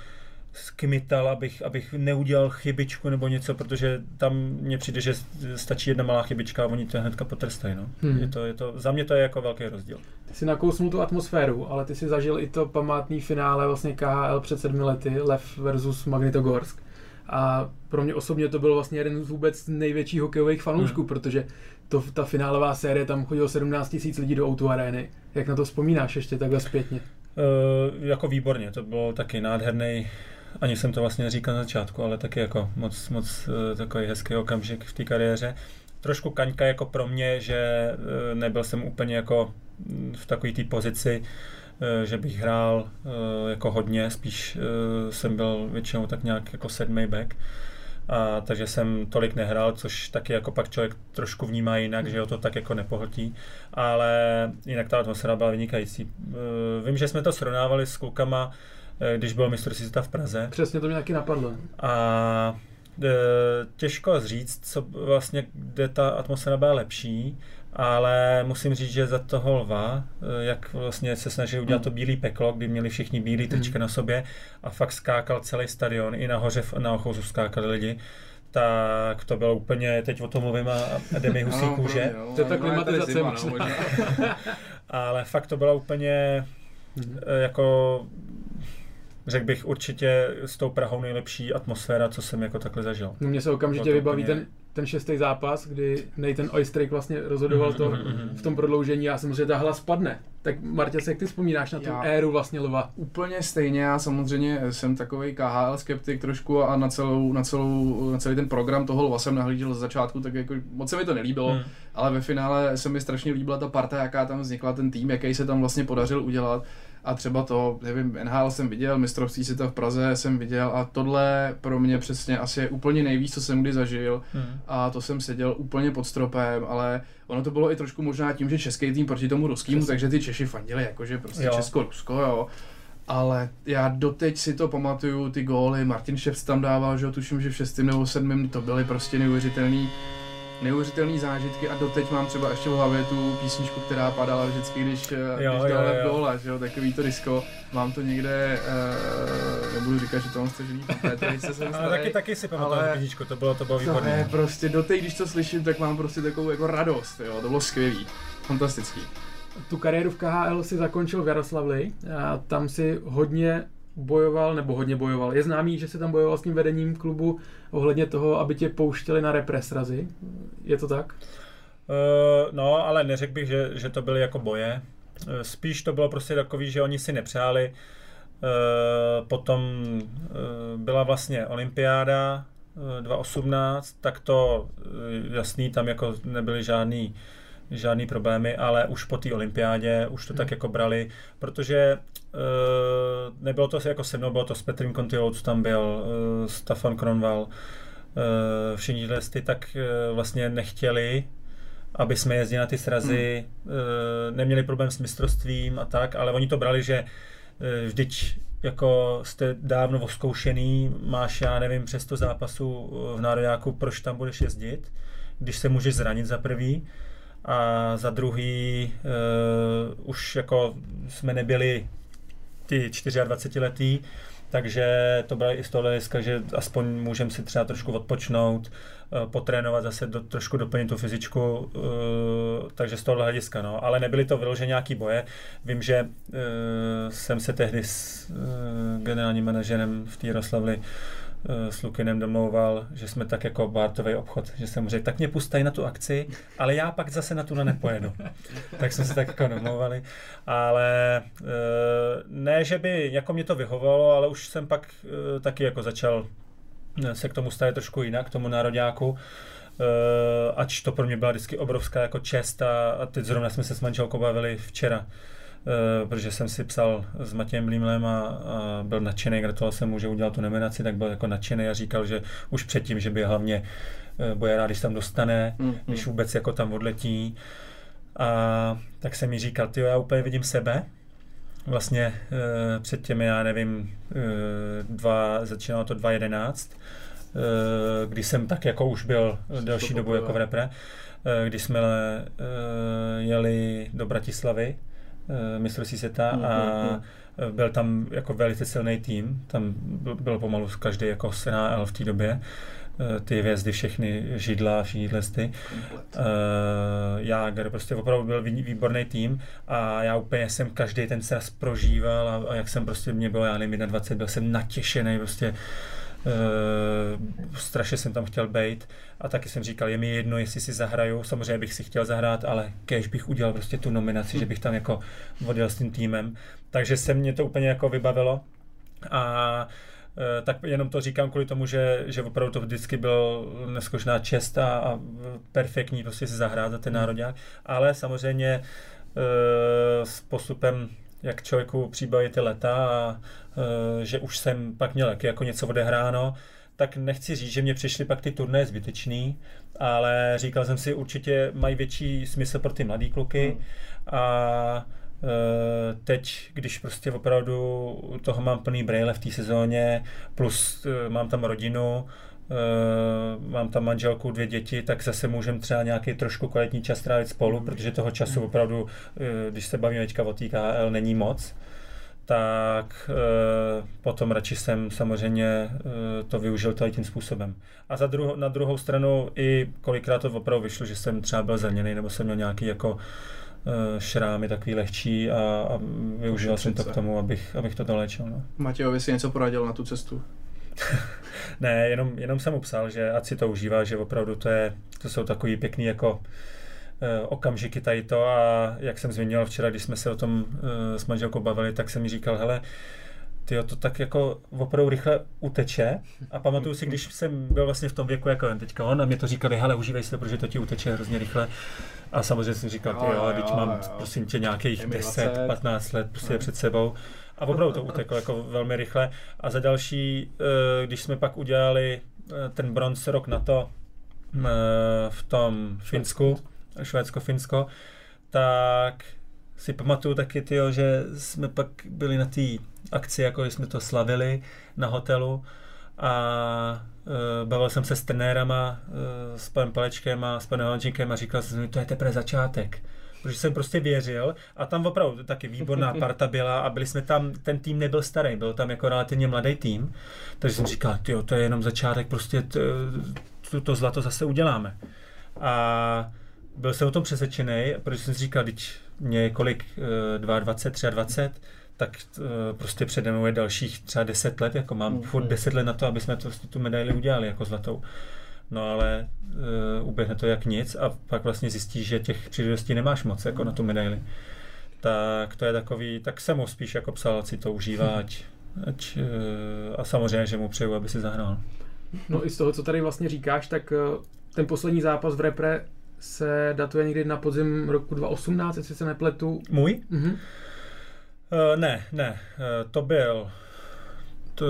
skmital, abych, abych neudělal chybičku nebo něco, protože tam mně přijde, že stačí jedna malá chybička a oni to hnedka potrestají. No. Hmm. Je to, je to, za mě to je jako velký rozdíl. Ty jsi nakousnul tu atmosféru, ale ty si zažil i to památný finále vlastně KHL před sedmi lety, Lev versus Magnitogorsk. A pro mě osobně to byl vlastně jeden z vůbec největších hokejových fanoušků, hmm. protože to, ta finálová série, tam chodilo 17 000 lidí do Outu arény. Jak na to vzpomínáš ještě takhle zpětně? Uh, jako výborně, to bylo taky nádherný, ani jsem to vlastně neříkal na začátku, ale taky jako moc, moc uh, takový hezký okamžik v té kariéře. Trošku kaňka jako pro mě, že uh, nebyl jsem úplně jako mm, v takové té pozici, uh, že bych hrál jako hodně, spíš jsem byl většinou tak nějak jako sedmý back. A, takže jsem tolik nehrál, což taky jako pak člověk trošku vnímá jinak, že ho to tak jako nepohltí, ale jinak ta atmosféra byla vynikající. Eh, Vím, že jsme to srovnávali s klukama, eh, když byl mistrovství světa v Praze Přesně to mě taky napadlo. a eh, těžko říct, co vlastně, kde ta atmosféra byla lepší, ale musím říct, že za toho lva, eh, jak vlastně se snažili udělat to bílý peklo, kdy měli všichni bílý trička na sobě a fakt skákal celý stadion, i nahoře na Ochouzu skákali lidi, tak to bylo úplně, teď o tom mluvím a, jde mi husí kůže. no. To je ta klimatizace zima, no. Ale fakt to byla úplně eh, jako řekl bych určitě s tou Prahou nejlepší atmosféra, co jsem jako takhle zažil. No mně se okamžitě vybaví úplně- ten, ten šestý zápas, kdy Nathan Oystrake vlastně rozhodoval to v tom prodloužení a samozřejmě ta hla spadne. Tak Martěs, jak ty vzpomínáš na tu Já- éru vlastně Lva? Úplně stejně, já samozřejmě jsem takový KHL skeptik trošku a na, celou, na, celou, na celý ten program toho lva jsem nahlížel ze začátku, tak jako moc se mi to nelíbilo, Hmm. ale ve finále se mi strašně líbila ta parta, jaká tam vznikla, ten tým, jaký se tam vlastně podařil udělat. A třeba to, nevím, NHL jsem viděl, mistrovství světa v Praze jsem viděl a tohle pro mě přesně asi je úplně nejvíc, co jsem kdy zažil Hmm. a to jsem seděl úplně pod stropem, ale ono to bylo i trošku možná tím, že český tým proti tomu ruskému, takže ty Češi fandili jakože prostě Jo. Česko-Rusko, jo. Ale já doteď si to pamatuju, ty góly, Martin Ševc tam dával, že jo, tuším, že v šestém nebo sedmém to byly prostě neuvěřitelný, neuvěřitelný zážitky a doteď mám třeba ještě v hlavě tu písničku, která padala vždycky, když, eh, Jo, když jo, dal jo. góla, že jo, takový to disco, mám to někde, uh, nebudu říkat, že to mám živý, protože se jsem Ale taky, taky si pamatuju ale- písničku, to bylo, to bylo To výborné. je prostě, doteď, když to slyším, tak mám prostě takovou jako radost, jo, to bylo skvělý, fantastický. Tu kariéru v KHL si zakončil v Jaroslavli a tam si hodně bojoval, nebo hodně bojoval. Je známý, že se tam bojoval s tím vedením klubu ohledně toho, aby tě pouštěli na represrazy. Je to tak? Uh, no, ale neřekl bych, že, že to byly jako boje. Eh, Spíš to bylo prostě takový, že oni si nepřáli. Uh, potom uh, byla vlastně olympiáda uh, 2018, tak to uh, jasný, tam jako nebyly žádný žádný problémy, ale už po té olympiádě už to tak jako brali, protože uh, nebylo to jako se mnou, bylo to s Petrem Contilou, co tam byl, uh, Stefan Kronval, uh, všichni ty tak uh, vlastně nechtěli, aby jsme jezdili na ty srazy, hmm. neměli problém s mistrovstvím a tak, ale oni to brali, že eh, vždyť jako jste dávno oskoušený, máš, já nevím, přes to zápasu v nároďáku, proč tam budeš jezdit, když se můžeš zranit za prvý a za druhý uh, už jako jsme nebyli ty 24 letý, takže to bylo i z toho hlediska, že aspoň můžeme si třeba trošku odpočnout, eh, potrénovat, zase do, trošku doplnit tu fyzičku, eh, takže z toho hlediska, no. Ale nebyly to vyloženě nějaký boje. Vím, že jsem se tehdy s generálním manažerem v eh, s Lukinem domlouval, že jsme tak jako bartový obchod, že jsem mu řekl, tak mě pustají na tu akci, ale já pak zase na tu na nepojedu. tak jsme se tak jako domlouvali, ale eh, ne, že by jako mě to vyhovovalo, ale už jsem pak eh, taky jako začal eh, se k tomu stavět trošku jinak, k tomu nároďáku. Ač to pro mě byla vždycky obrovská jako čest a, a teď zrovna jsme se s manželkou bavili včera, protože jsem si psal s Matějem Blímlem a, a byl nadšený, gratuloval jsem mu, že udělal tu nominaci, tak byl jako nadšený a říkal, že už předtím, že by hlavně uh, bude rád, když tam dostane, Mm, když vůbec jako tam odletí. A tak jsem mi říkal, ty já úplně vidím sebe, vlastně uh, před těmi, já nevím, uh, dva, začínalo to 2011, uh, kdy jsem tak jako už byl delší dobu jako v repre, uh, když jsme uh, jeli do Bratislavy, mistrovství světa Mm, a mm, uh, byl tam jako velice silný tým, tam byl, pomalu každý jako z NHL v té době, uh, ty hvězdy všechny, Židla, všichni ty. Uh, prostě opravdu byl vý- výborný tým a já úplně jsem každý ten sraz prožíval a, a jak jsem prostě, mě bylo, já nevím, 21, byl jsem natěšený, prostě. Uh, strašně jsem tam chtěl být a taky jsem říkal, je mi jedno, jestli si zahraju, samozřejmě bych si chtěl zahrát, ale kež bych udělal prostě tu nominaci, že bych tam jako odjel s tím týmem, takže se mě to úplně jako vybavilo a eh, tak jenom to říkám kvůli tomu, že, že opravdu to vždycky byl neskutečná čest a, a perfektní prostě si zahrát za ten národák, ale samozřejmě eh, s postupem jak člověku příbaví ty leta a e, že už jsem pak měl jako něco odehráno, tak nechci říct, že mě přišly pak ty turné zbytečný, ale říkal jsem si, určitě mají větší smysl pro ty mladý kluky a e, teď, když prostě opravdu toho mám plný brejle v té sezóně, plus e, mám tam rodinu, Uh, mám tam manželku, dvě děti, tak zase můžeme třeba nějaký trošku kvalitní čas trávit spolu, protože toho času opravdu, uh, když se bavíme teďka o té KHL, není moc. tak e, potom radši jsem samozřejmě e, to využil tady tím způsobem. A za druho, na druhou stranu i kolikrát to opravdu vyšlo, že jsem třeba byl zraněný nebo jsem měl nějaký jako e, šrámy takový lehčí a, a využil jsem to k tomu, abych, abych to dolečil. No. Matějovi si něco poradil na tu cestu? ne, jenom, jenom jsem mu psal, že ať si to užívá, že opravdu to, je, to jsou takový pěkný jako Eh, okamžiky tady to a jak jsem zmínil včera, když jsme se o tom eh, s manželkou bavili, tak jsem mi říkal, hele, ty to tak jako opravdu rychle uteče a pamatuju si, když jsem byl vlastně v tom věku jako jen teďka on a mě to říkali, hele, užívej si to, protože to ti uteče hrozně rychle. A samozřejmě jsem říkal, ty jo, teď mám, jo. prosím tě, nějakých 10, 15 let prostě před sebou. A opravdu to uteklo jako velmi rychle. A za další, eh, když jsme pak udělali ten bronz rok na to v tom Finsku, Švédsko-Finsko, tak si pamatuju taky, tyjo, že jsme pak byli na té akci, jako jsme to slavili na hotelu a uh, bavil jsem se s trenérama, uh, s panem Palečkem a s panem Halančíkem a říkal jsem, to je teprve začátek. Protože jsem prostě věřil a tam opravdu taky výborná parta byla a byli jsme tam, ten tým nebyl starý, byl tam jako relativně mladý tým, takže jsem říkal, tyjo, to je jenom začátek, prostě to, to zlato zase uděláme. A byl jsem o tom přesvědčený, protože jsem si říkal, když mě je kolik, 22, eh, 23, tak uh, prostě přede mnou je dalších třeba 10 let, jako mám mm. furt 10 let na to, aby jsme to, tu medaili udělali jako zlatou. No ale uh, uběhne to jak nic a pak vlastně zjistíš, že těch příležitostí nemáš moc jako na tu medaili. Tak to je takový, tak jsem mu spíš jako psal, si to užívá, ať, ať, uh, a samozřejmě, že mu přeju, aby si zahrál. No i z toho, co tady vlastně říkáš, tak ten poslední zápas v repre se datuje někdy na podzim roku 2018, jestli se nepletu. Můj? Mhm. Uh, ne, ne, uh, to byl to,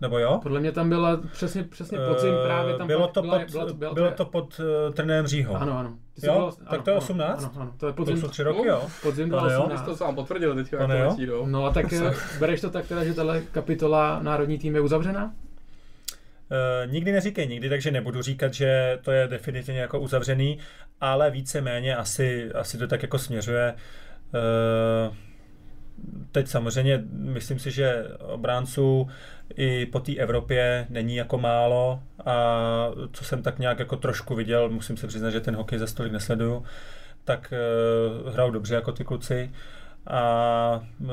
nebo jo? Podle mě tam byla přesně, přesně podzim uh, právě tam bylo to, byla, pod, byla, byla, bylo to pod uh, trenérem Říhou. Ano, ano. Ty jo? Bylo, tak ano, to je 18? Ano, ano, to je podzim. To jsou tři roky, jo? Podzim 2018. To sám potvrdil teďka. Jako jo? No a tak bereš to tak teda, že tahle kapitola národní tým je uzavřená? Uh, nikdy neříkej nikdy, takže nebudu říkat, že to je definitivně jako uzavřený, ale víceméně asi, asi to tak jako směřuje. Uh, teď samozřejmě myslím si, že obránců i po té Evropě není jako málo a co jsem tak nějak jako trošku viděl, musím se přiznat, že ten hokej za stolik nesleduju, tak uh, hrajou dobře jako ty kluci a uh,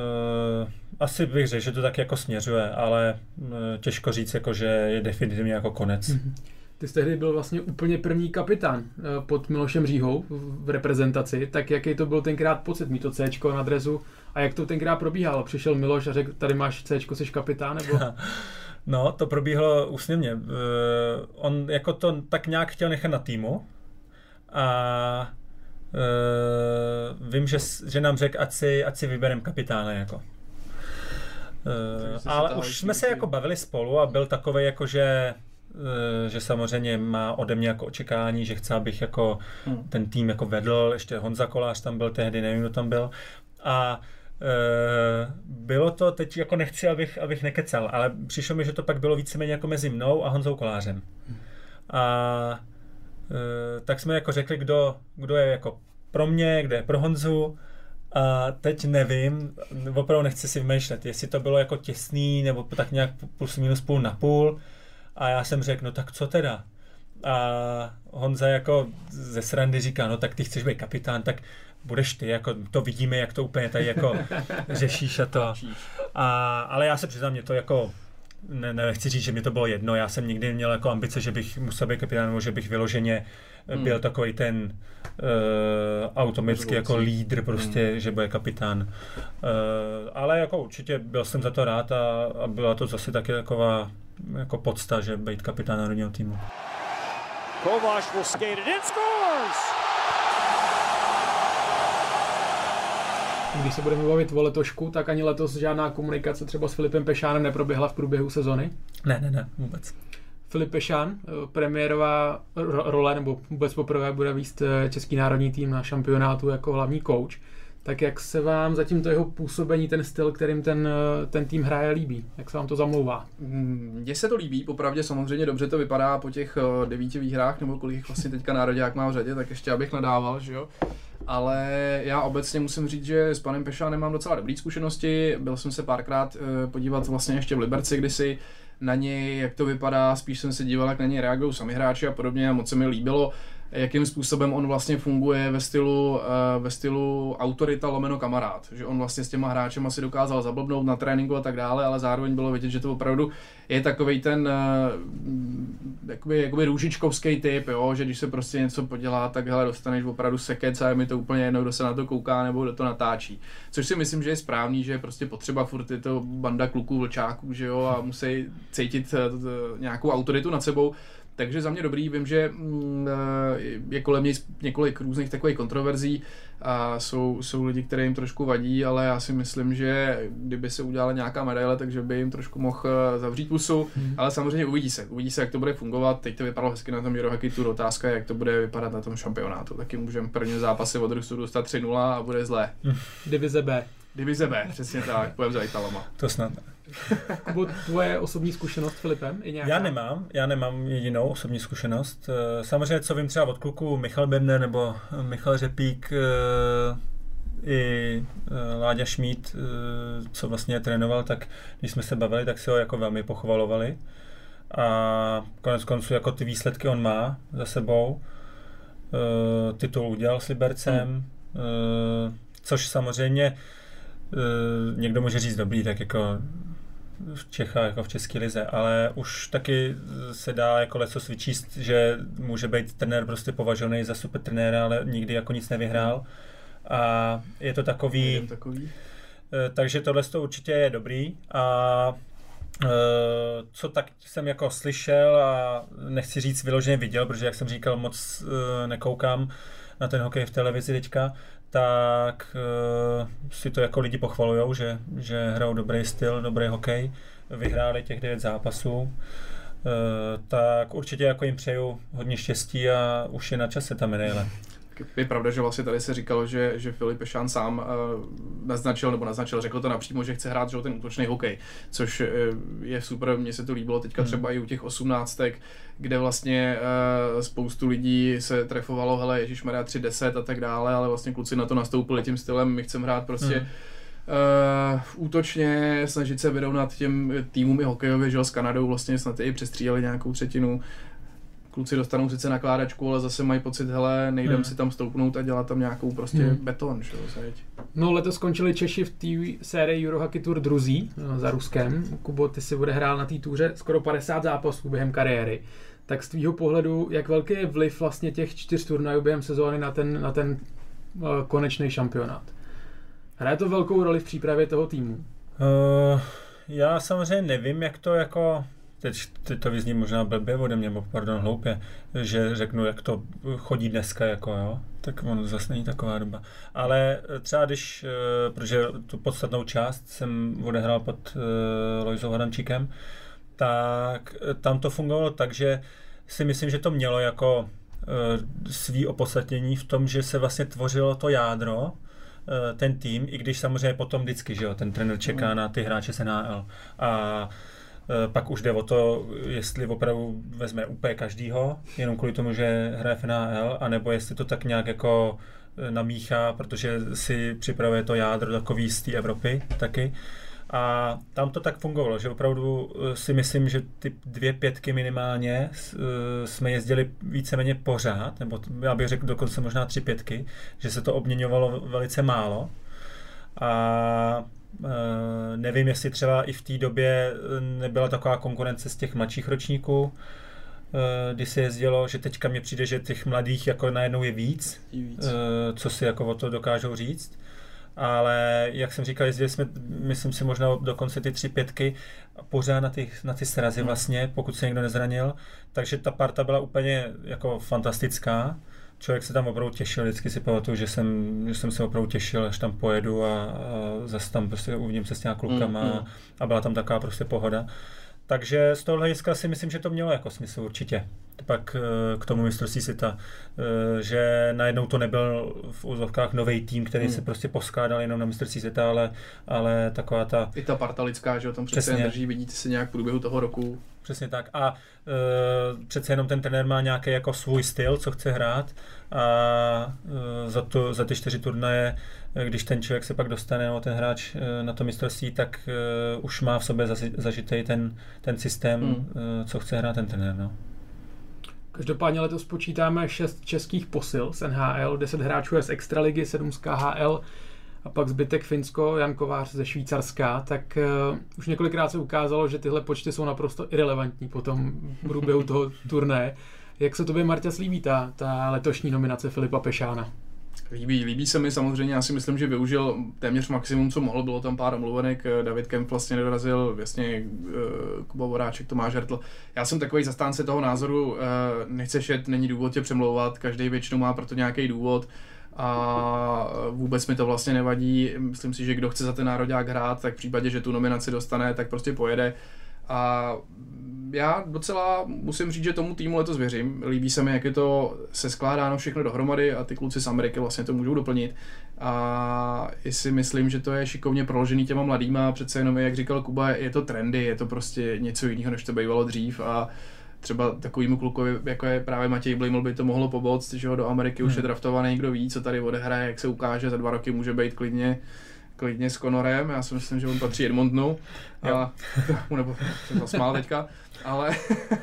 asi bych řekl, že to tak jako směřuje, ale uh, těžko říct, jako, že je definitivně jako konec. Mm-hmm. Ty jsi tehdy byl vlastně úplně první kapitán pod Milošem Říhou v reprezentaci, tak jaký to byl tenkrát pocit mít to C na drezu a jak to tenkrát probíhalo? Přišel Miloš a řekl, tady máš C, jsi kapitán, nebo... No, to probíhalo úsměvně. On jako to tak nějak chtěl nechat na týmu a uh, vím, že, že nám řekl, ať si, ať si vyberem kapitána jako. Uh, ale už jsme se jako bavili spolu a byl takový jako, že uh, že samozřejmě má ode mě jako očekání, že chce, abych jako hmm. ten tým jako vedl, ještě Honza Kolář tam byl tehdy, nevím, kdo tam byl. A Uh, bylo to, teď jako nechci, abych, abych nekecal, ale přišlo mi, že to pak bylo víceméně jako mezi mnou a Honzou Kolářem. A Eh, tak jsme jako řekli, kdo, kdo je jako pro mě, kdo je pro Honzu. A teď nevím, opravdu nechci si vymýšlet, jestli to bylo jako těsný, nebo tak nějak plus minus půl na půl. A já jsem řekl, no tak co teda? A Honza jako ze srandy říká, no tak ty chceš být kapitán, tak budeš ty, jako to vidíme, jak to úplně tady jako řešíš a to. A, ale já se přiznám, mě to jako ne, nechci říct, že mi to bylo jedno, já jsem nikdy neměl jako ambice, že bych musel být kapitán, nebo že bych vyloženě hmm. byl takový ten uh, automaticky jako lídr prostě, hmm. že bude kapitán. Uh, ale jako určitě byl jsem za to rád a, a byla to zase taky taková jako podsta, že být kapitán národního týmu. Kováš will skate it in, scores! Když se budeme bavit o letošku, tak ani letos žádná komunikace třeba s Filipem Pešánem neproběhla v průběhu sezony? Ne, ne, ne, vůbec. Filip Pešán, eh, premiérová role, nebo vůbec poprvé bude výst eh, český národní tým na šampionátu jako hlavní coach. Tak jak se vám zatím to jeho působení, ten styl, kterým ten, eh, ten tým hraje, líbí? Jak se vám to zamlouvá? Mm, mně se to líbí, popravdě samozřejmě dobře to vypadá po těch devíti výhrách, nebo kolik vlastně teďka národák má v řadě, tak ještě abych nadával, že jo. ale já obecně musím říct, že s panem Pešánem mám docela dobré zkušenosti. Byl jsem se párkrát eh, podívat vlastně ještě v Liberci kdysi na něj, jak to vypadá, spíš jsem se díval, jak na něj reagují sami hráči a podobně a moc se mi líbilo, jakým způsobem on vlastně funguje ve stylu, eh, ve stylu autorita lomeno kamarád. Že on vlastně s těma hráčem asi dokázal zablbnout na tréninku a tak dále, ale zároveň bylo vidět, že to opravdu je takový ten uh, jakoby, jakoby růžičkovský typ, jo? že když se prostě něco podělá, tak hele, dostaneš opravdu sekec a je mi to úplně jedno, kdo se na to kouká nebo kdo to natáčí. Což si myslím, že je správný, že je prostě potřeba furt je to banda kluků, vlčáků, že jo, a musí cítit uh, nějakou autoritu nad sebou. Takže za mě dobrý, vím, že mm, je kolem něj několik různých takových kontroverzí a jsou, jsou lidi, které jim trošku vadí, ale já si myslím, že kdyby se udělala nějaká medaile, takže by jim trošku mohl eh, zavřít pusu, hmm. ale samozřejmě uvidí se, uvidí se, jak to bude fungovat. Teď to vypadalo hezky na tom Eurohockey Tour, otázka jak to bude vypadat na tom šampionátu. Taky můžeme první zápasy od Rusu dostat 3-0 a bude zlé. Divize B. Divize B, přesně tak, půjdeme za Italama. To snad. Kubo, tvoje osobní zkušenost s Filipem? I nějaká? Já nemám, já nemám jedinou osobní zkušenost. Eh, samozřejmě, co vím třeba od kluku Michal Birner nebo Michal Řepík, eh, i eh, Láďa Šmít, co vlastně trénoval, tak když jsme se bavili, tak si ho jako velmi pochvalovali. A konec konců jako ty výsledky on má za sebou. Titul udělal s Libercem, hmm. což samozřejmě někdo může říct dobrý, tak jako v Čechách, jako v České lize, ale už taky se dá jako leco vyčíst, že může být trenér prostě považovaný za super trenéra, ale nikdy jako nic nevyhrál. A je to takový... takový. Eh, takže tohle to určitě je dobrý a eh, co tak jsem jako slyšel a nechci říct vyloženě viděl, protože jak jsem říkal, moc eh, nekoukám na ten hokej v televizi teďka, tak uh, si to jako lidi pochvalujou, že, že hrajou dobrý styl, dobrý hokej, vyhráli těch 9 zápasů, uh, tak určitě jako jim přeju hodně štěstí a už je na čase ta medaile. Je pravda, že vlastně tady se říkalo, že, že Filip Pešán sám uh, naznačil, nebo naznačil, řekl to napřímo, že chce hrát že ten útočný hokej, což uh, je super, mně se to líbilo teďka hmm. třeba i u těch osmnáctek, kde vlastně uh, spoustu lidí se trefovalo, hele, Ježíš Maria 3-10 a tak dále, ale vlastně kluci na to nastoupili tím stylem, my chceme hrát prostě hmm. Uh, útočně snažit se vyrovnat těm týmům i hokejově, že s Kanadou vlastně snad i přestřídali nějakou třetinu kluci dostanou sice nakládačku, ale zase mají pocit, hele, nejdem hmm. si tam stoupnout a dělat tam nějakou prostě hmm. beton, že jo, No letos skončili Češi v té sérii Eurohockey Tour druzí no, za Ruskem. Kubo, ty si bude hrál na té túře skoro 50 zápasů během kariéry. Tak z tvýho pohledu, jak velký je vliv vlastně těch čtyř turnajů během sezóny na ten, na ten uh, konečný šampionát? Hraje to velkou roli v přípravě toho týmu? Uh, já samozřejmě nevím, jak to jako teď, teď to vyzní možná blbě ode mě, pardon, hloupě, že řeknu, jak to chodí dneska, jako jo, tak on zase není taková doba. Ale třeba když, eh, protože tu podstatnou část jsem odehrál pod uh, Lojzou Hadamčíkem, tak eh, tam to fungovalo tak, že si myslím, že to mělo jako svý opodstatnění v tom, že se vlastně tvořilo to jádro, ten tým, i když samozřejmě potom vždycky, že jo, ten trenér čeká mm. na ty hráče z NHL. A Eh, pak už jde o to, jestli opravdu vezme úplně každýho, jenom kvůli tomu, že hraje v NHL, anebo jestli to tak nějak jako eh, namíchá, protože si připravuje to jádro takový z té Evropy taky. A tam to tak fungovalo, že opravdu eh, si myslím, že ty dvě pětky minimálně jsme jezdili víceméně pořád, nebo já bych řekl dokonce možná tři pětky, že se to obměňovalo velice málo. A Eh, nevím, jestli třeba i v té době eh, nebyla taková konkurence z těch mladších ročníků, eh, kdy se jezdilo, že teďka mně přijde, že těch mladých jako najednou je víc, víc. co si jako o to dokážou říct. Ale jak jsem říkal, jezdili jsme, myslím si, možná dokonce ty tři pětky pořád na ty, na ty srazy hmm. vlastně, pokud se někdo nezranil. Takže ta parta byla úplně jako fantastická člověk se tam opravdu těšil, vždycky si pamatuju, že jsem, že jsem se opravdu těšil, až tam pojedu a, a zase tam prostě uvidím se s těma klukama mm, mm. a byla tam taková prostě pohoda. Takže z toho hlediska si myslím, že to mělo jako smysl určitě. Pak eh, k tomu mistrovství světa, eh, že najednou to nebyl v úzovkách nový tým, který hmm. se prostě poskládal jenom na mistrovství světa, ale, ale taková ta... I ta parta lidská, že o tom přece drží, vidíte se nějak v průběhu toho roku. Přesně tak. A e, přece jenom ten trenér má nějaký jako svůj styl, co chce hrát a e, za, to, za ty čtyři turnaje, když ten člověk se pak dostane, nebo ten hráč e, na to mistrovství, tak e, už má v sobě zažitý ten, ten systém, hmm. e, co chce hrát ten trenér. No. Každopádně letos počítáme 6 českých posil z NHL, 10 hráčů je z Extraligy, 7 z KHL a pak zbytek Finsko, Jan Kovář ze Švýcarska, tak uh, už několikrát se ukázalo, že tyhle počty jsou naprosto irrelevantní po tom průběhu toho turné. Jak se tobě, Marta, slíbí ta, ta letošní nominace Filipa Pešána? Líbí, líbí se mi samozřejmě, já si myslím, že využil téměř maximum, co mohl, bylo tam pár omluvenek, eh, David Kemp vlastně nedorazil, vlastně uh, Kuba Voráček, Tomáš Hertl. Já jsem takový zastánce toho názoru, uh, nechceš jet, není důvod tě přemlouvat, každý většinou má pro to nějaký důvod a vůbec mi to vlastně nevadí. Myslím si, že kdo chce za ten národák hrát, tak v případě, že tu nominaci dostane, tak prostě pojede. A já docela musím říct, že tomu týmu letos věřím. Líbí se mi, jak je to se skládáno všechno dohromady a ty kluci z Ameriky vlastně to můžou doplnit. A i si myslím, že to je šikovně proložený těma mladýma, přece jenom, jak říkal Kuba, je to trendy, je to prostě něco jiného, než to bývalo dřív a třeba takovýmu klukovi, jako je právě Matěj Bliml, by to mohlo pomoct, že ho do Ameriky hmm. už je draftovaný, kdo ví, co tady odehraje, jak se ukáže, za dva roky může být klidně klidně s Conorem, já si myslím, že on patří Edmontonu, a mu nebo jsem zasmál teďka, ale...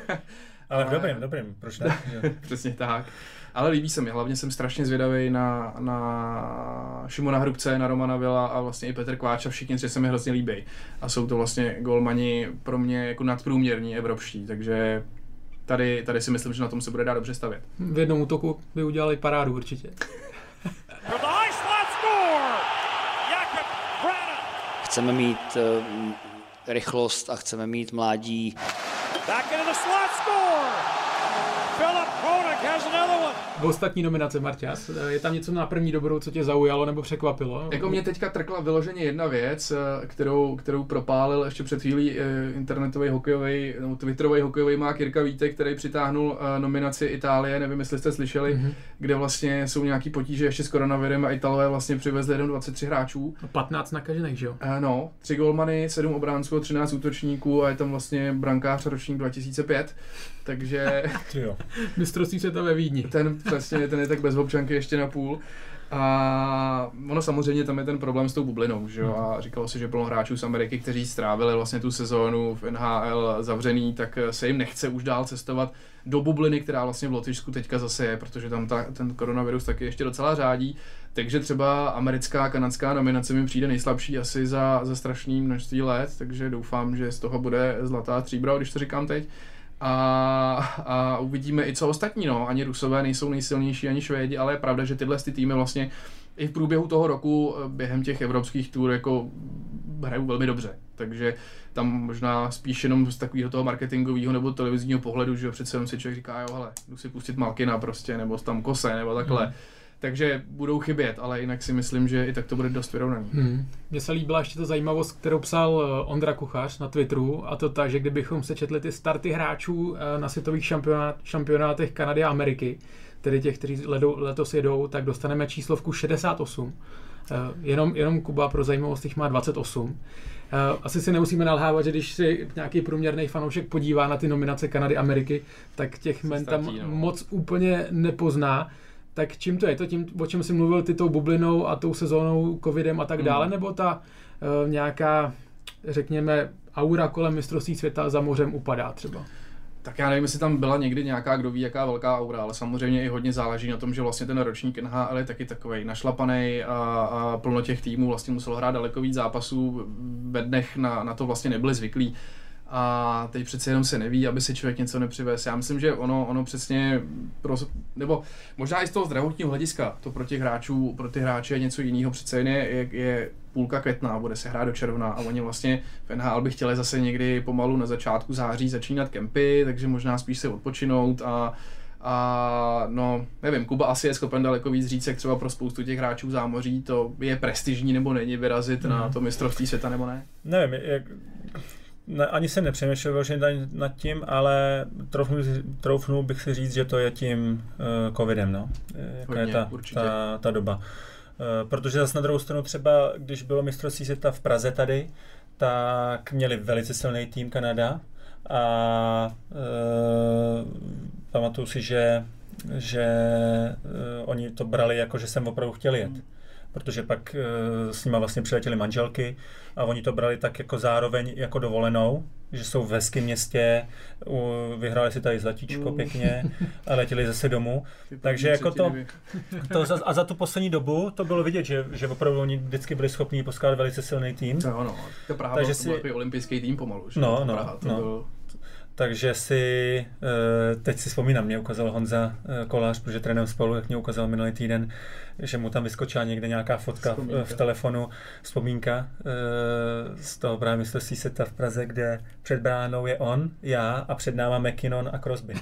ale v dobrém, dobrém, proč ne? Přesně tak. Ale líbí se mi, hlavně jsem strašně zvědavý na, na Šimona Hrubce, na Romana Vila a vlastně i Petr Kváča, všichni tři se mi hrozně líbí. A jsou to vlastně golmani pro mě jako nadprůměrní evropští, takže tady, tady si myslím, že na tom se bude dát dobře stavět. V jednom útoku by udělali parádu určitě. Chceme mít uh, rychlost a chceme mít mládí. Back into the slot score! Philip Koenig has another ostatní nominace, Marťas, je tam něco na první dobrou, co tě zaujalo nebo překvapilo? Jako mě teďka trkla vyloženě jedna věc, eh, kterou, kterou propálil ještě před chvílí eh, internetový hokejový, nebo twitterový hokejový má Kirka Vítek, který přitáhnul eh, nominaci Itálie, nevím, jestli jste slyšeli, mm-hmm. kde vlastně jsou nějaký potíže ještě s koronavirem a Italové vlastně přivezli jenom 23 hráčů. 15 nakažených, že jo? No, 3 golmany, 7 obránců, 13 útočníků a je tam vlastně brankář ročník 2005. Takže... Mistrovství světa ve Vídni. Ten přesně, ten je tak bez občanky ještě na půl. A ono samozřejmě tam je ten problém s tou bublinou, že jo? A říkalo se, že plno hráčů z Ameriky, kteří strávili vlastně tu sezónu v NHL zavřený, tak se jim nechce už dál cestovat do bubliny, která vlastně v Lotyšsku teďka zase je, protože tam ta, ten koronavirus taky ještě docela řádí. Takže třeba americká, kanadská nominace mi přijde nejslabší asi za, za strašný množství let, takže doufám, že z toho bude zlatá tříbra, když to říkám teď a, a uvidíme i co ostatní, no. Ani Rusové nejsou nejsilnější, ani Švédi, ale je pravda, že tyhle ty týmy vlastně i v průběhu toho roku eh, během těch evropských tur jako hrajou velmi dobře. Takže tam možná spíš jenom z takového toho marketingového nebo televizního pohledu, že přece jenom si člověk říká, jo, hele, jdu si pustit Malkina prostě, nebo tam Kose, nebo takhle. Hmm takže budou chybět, ale jinak si myslím, že i tak to bude dost vyrovnaný. Hmm. Mně se líbila ještě ta zajímavost, kterou psal eh, Ondra Kuchař na Twitteru, a to ta, že kdybychom se četli ty starty hráčů eh, na světových šampionát, šampionátech Kanady a Ameriky, tedy těch, kteří letos jedou, tak dostaneme číslovku 68. Eh, jenom, jenom Kuba pro zajímavost jich má 28. Asi si nemusíme nalhávat, že když si nějaký průměrný fanoušek podívá na ty nominace Kanady Ameriky, tak těch men tam no. moc úplně nepozná tak čím to je? To tím, o čem jsi mluvil, ty tou bublinou a tou sezónou, covidem a tak hmm. dále, nebo ta uh, nějaká, řekněme, aura kolem mistrovství světa za mořem upadá třeba? Tak já nevím, jestli tam byla někdy nějaká, kdo ví, jaká velká aura, ale samozřejmě i hodně záleží na tom, že vlastně ten ročník NHL je taky takový našlapaný a, a plno těch týmů vlastně muselo hrát daleko víc zápasů ve dnech na, na to vlastně nebyli zvyklí a teď přece jenom se neví, aby si člověk něco nepřivez. Já myslím, že ono, ono přesně, pro, nebo možná i z toho zdravotního hlediska, to pro těch hráčů, pro ty hráče je něco jiného. Přece jen je, je, je půlka května, bude se hrát do června a oni vlastně v NHL by chtěli zase někdy pomalu na začátku září začínat kempy, takže možná spíš se odpočinout a a no, nevím, Kuba asi je schopen daleko víc říct, jak třeba pro spoustu těch hráčů zámoří to je prestižní nebo není vyrazit mm. na mhm. to mistrovství světa nebo ne? Nevím, jak, ne, ani jsem nepřemýšlel že nad tím, ale troufnu, troufnu bych si říct, že to je tím uh, covidem, no. Jaká je ta, ta, ta doba. Uh, protože zase na druhou stranu třeba, když bylo mistrovství světa v Praze tady, tak měli velice silný tým Kanada a uh, pamatuju si, že, že uh, oni to brali jako, že jsem opravdu chtěl jet. Protože pak uh, s nima vlastně přiletěly manželky a oni to brali tak jako zároveň jako dovolenou, že jsou v hezkém městě, vyhráli si tady zlatíčko mm. pěkně a letěli zase domů. Takže jako to, to za, a za tu poslední dobu to bylo vidět, že, že opravdu oni vždycky byli schopni poskádat velice silný tým. No, no, to Praha Takže byl, si... to byl olympijský tým pomalu. Že? No, no, Praha, to no. Byl takže si, eh, teď si vzpomínám, mě ukázal Honza eh, Kolář, protože trénujeme spolu, jak mě ukázal minulý týden, že mu tam vyskočila někde nějaká fotka vzpomínka. v telefonu, vzpomínka eh, z toho právě mistrovství světa v Praze, kde před bránou je on, já a před náma McKinnon a Crosby.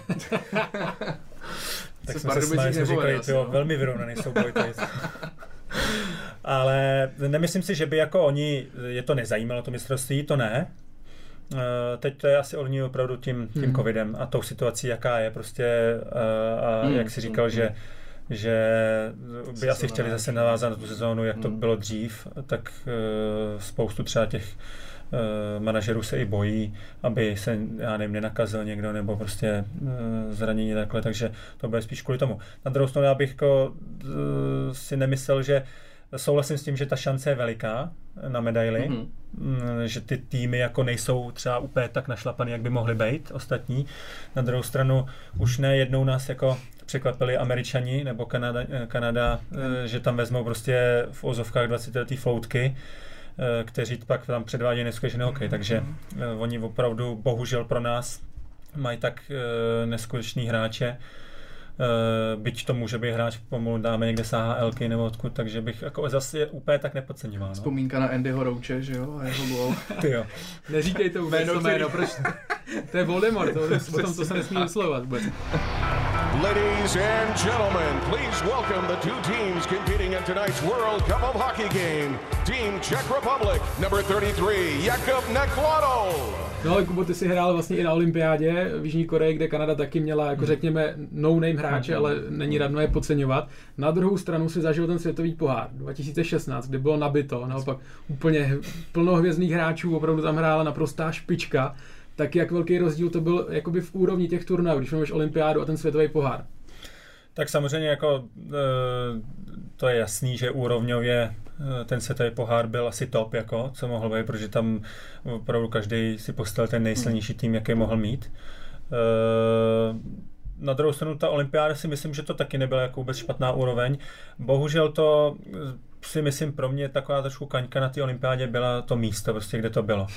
tak jsme se smáli, jsme říkali, jo, no. velmi vyrovnaný souboj. Ale nemyslím si, že by jako oni, je to nezajímalo to mistrovství, to ne, teď to je asi ovlivněno opravdu tím, tím hmm. covidem a tou situací, jaká je prostě eh, a hmm. jak si říkal, hmm. že že by asi chtěli zase navázat na tu sezónu, jak to hmm. bylo dřív, tak uh, spoustu třeba těch uh, manažerů se i bojí, aby se, já nevím, nenakazil někdo nebo prostě uh, zranění takhle, takže to bude spíš kvůli tomu. Na druhou stranu já bych jako, uh, si nemyslel, že souhlasím s tím, že ta šance je veliká na medaily, mm-hmm. že ty týmy jako nejsou třeba úplně tak našlapaný, jak by mohly být ostatní. Na druhou stranu už ne jednou nás jako překvapili američani nebo Kanada, Kanada mm. že tam vezmou prostě v ozovkách 20 letý floutky, eh, kteří pak tam předvádějí neskutečný hokej, takže mm. oni opravdu bohužel pro nás mají tak neskutečný hráče, byť to může být hráč pomalu dáme někde z AHLky nebo odkud, takže bych jako zase je úplně tak nepodceňoval. No. Vzpomínka na Andyho Rouche, že jo, a jeho gol. Ty jo. Neříkej to vůbec jméno, to jméno, proč? to je Voldemort, to, to, to, to se nesmí uslovat vůbec. Ladies and gentlemen, please welcome the two teams competing in tonight's World Cup of Hockey game. Team Czech Republic, number 33, Jakub Nekladov. No ale Kubo, ty si hrál vlastně i na olympiádě v Jižní Koreji, kde Kanada taky měla, jako řekněme, no-name hráče, ale není radno je podceňovat. Na druhou stranu si zažil ten světový pohár 2016, kdy bylo nabito, naopak úplně plno hvězdných hráčů, opravdu tam hrála naprostá špička tak jak velký rozdíl to byl jakoby v úrovni těch turnajů, když máš olympiádu a ten světový pohár? Tak samozřejmě jako e, to je jasný, že úrovňově e, ten světový pohár byl asi top, jako, co mohl být, protože tam opravdu každý si postal ten nejsilnější tým, jaký mohl mít. E, na druhou stranu ta olympiáda si myslím, že to taky nebyla jako vůbec špatná úroveň. Bohužel to si myslím pro mě taková trošku kaňka na té olympiádě byla to místo, prostě, kde to bylo.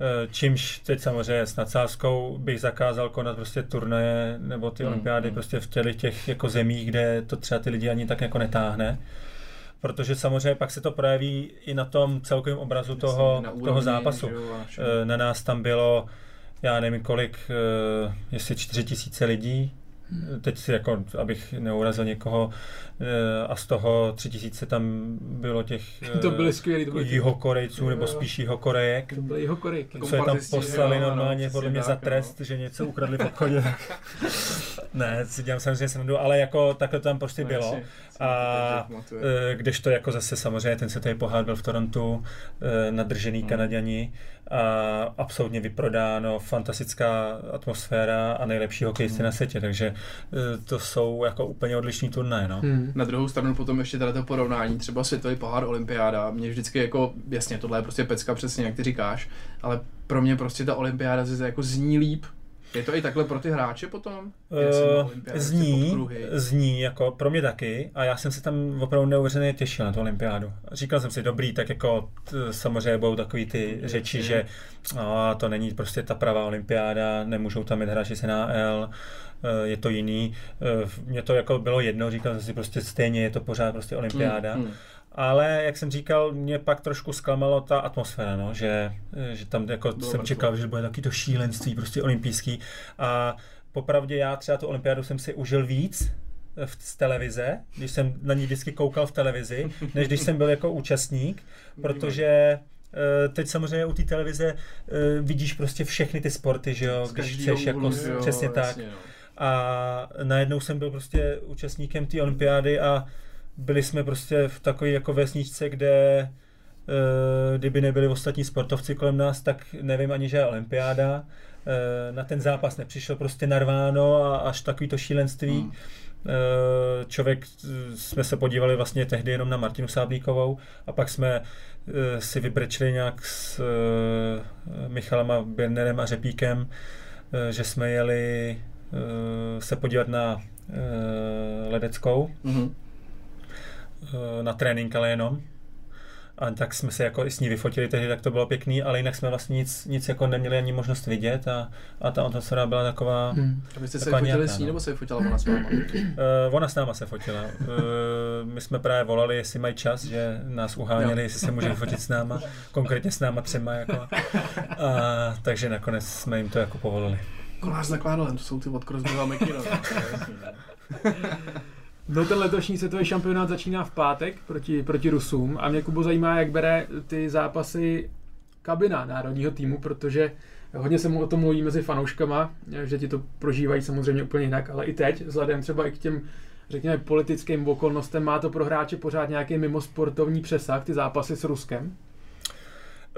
Eh, čímž teď samozřejmě s nadsázkou bych zakázal konat prostě turnaje nebo ty mm, olympiády mm. prostě v těch, těch jako zemích, kde to třeba ty lidi ani tak jako netáhne. Protože samozřejmě pak se to projeví i na tom celkovém obrazu toho, úrovni, toho zápasu. Eh, na nás tam bylo, já nevím kolik, eh, jestli čtyři tisíce lidí, teď si jako, abych neurazil někoho, eh, a z toho tři tisíce tam bylo těch to byly skvělý, to byly jihokorejců, nebo spíš jihokorejek. To byly jihokorejky. Co je tam poslali normálně podle mě za trest, že něco ukradli v obchodě. ne, si dělám samozřejmě srandu, ale jako takhle to tam prostě bylo. A eh, když to jako zase samozřejmě ten světový pohár byl v Torontu, eh, nadržený hmm. A absolutně vyprodáno, fantastická atmosféra a nejlepší hokejisty hmm. na světě, takže e, to jsou jako úplně odlišní turnaje. No. Hmm. Na druhou stranu potom ještě tady to porovnání, třeba světový pohár, olympiáda, mě vždycky jako, jasně, tohle je prostě pecka přesně, jak ty říkáš, ale pro mě prostě ta olympiáda se jako zní líp, je to i takhle pro ty hráče potom? Uh, zní, zní, jako pro mě taky a já jsem se tam opravdu neuvěřeně těšil na tu olympiádu. Říkal jsem si, dobrý, tak jako t, samozřejmě budou takový ty řeči, že no, to není prostě ta pravá olympiáda, nemůžou tam jít hráči z NHL, eh, je to jiný. Eh, mně to jako bylo jedno, říkal jsem si prostě stejně, je to pořád prostě olympiáda. Hmm, hmm ale jak jsem říkal, mě pak trošku zklamalo ta atmosféra, no, že, že tam jako Bylo jsem čekal, že bude taky to šílenství prostě olympijský a popravdě já třeba tu olympiádu jsem si užil víc, v, z televize, když jsem na ní vždycky koukal v televizi, než když jsem byl jako účastník, protože eh, teď samozřejmě u té televize eh, vidíš prostě všechny ty sporty, že jo, když chceš jako jo, přesně tak. jasně, no. A najednou jsem byl prostě účastníkem té olympiády a byli jsme prostě v takové jako vesničce, kde eh, kdyby nebyli ostatní sportovci kolem nás, tak nevím ani, že je olympiáda. Eh, Na ten zápas nepřišel prostě narváno a až takový to šílenství. Hmm. Eh, Člověk, jsme se podívali vlastně tehdy jenom na Martinu Sáblíkovou a pak jsme si vybrečili nějak s Michalem a Birnerem a Řepíkem, že jsme jeli se podívat na Ledeckou, Mhm. Eh, na trénink, ale jenom. A tak jsme se jako i s ní vyfotili tehdy, tak to bylo pěkný, ale jinak jsme vlastně nic, nic jako neměli ani možnost vidět a, a ta atmosféra byla taková, Hmm. A vy jste se fotili nějaká, s ní, no. nebo se fotila ona s váma? Uh, ona s náma se fotila. Uh, my jsme právě volali, jestli mají čas, že nás uháněli, jestli se může fotit s náma, konkrétně s náma třema. Jako. A, takže nakonec jsme jim to jako povolili. Kolář nakládal, to jsou ty od Crosby a McKinnon. No. No ten letošní světový šampionát začíná v pátek proti, proti Rusům a mě Kubo zajímá, jak bere ty zápasy kabina národního týmu, protože hodně se mu o tom mluví mezi fanouškama, že ti to prožívají samozřejmě úplně jinak, ale i teď, vzhledem třeba i k těm řekněme politickým okolnostem, má to pro hráče pořád nějaký mimosportovní přesah, ty zápasy s Ruskem?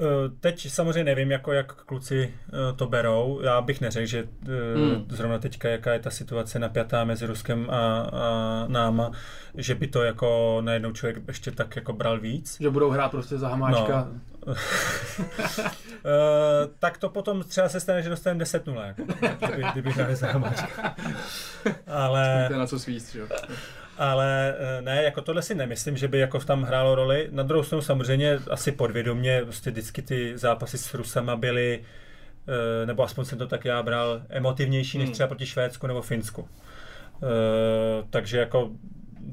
Uh, teď samozřejmě nevím, jako jak kluci uh, to berou. Já bych neřekl, že uh, Hmm. zrovna teďka, jaká je ta situace napjatá mezi Ruskem a, a náma, že by to jako najednou člověk ještě tak jako bral víc. Že budou hrát prostě za hamáčka. No. Uh, tak to potom třeba se stane, že dostaneme 10-0, jako, kdyby, kdyby hráli za Hamáčka. Ale, To je na co svíst, že jo. Ale eh, ne, jako tohle si nemyslím, že by jako tam hrálo roli. Na druhou stranu samozřejmě asi podvědomě prostě vždycky ty zápasy s Rusama byly, eh, nebo aspoň jsem to tak já bral, emotivnější než Hmm. třeba proti Švédsku nebo Finsku. Eh, takže jako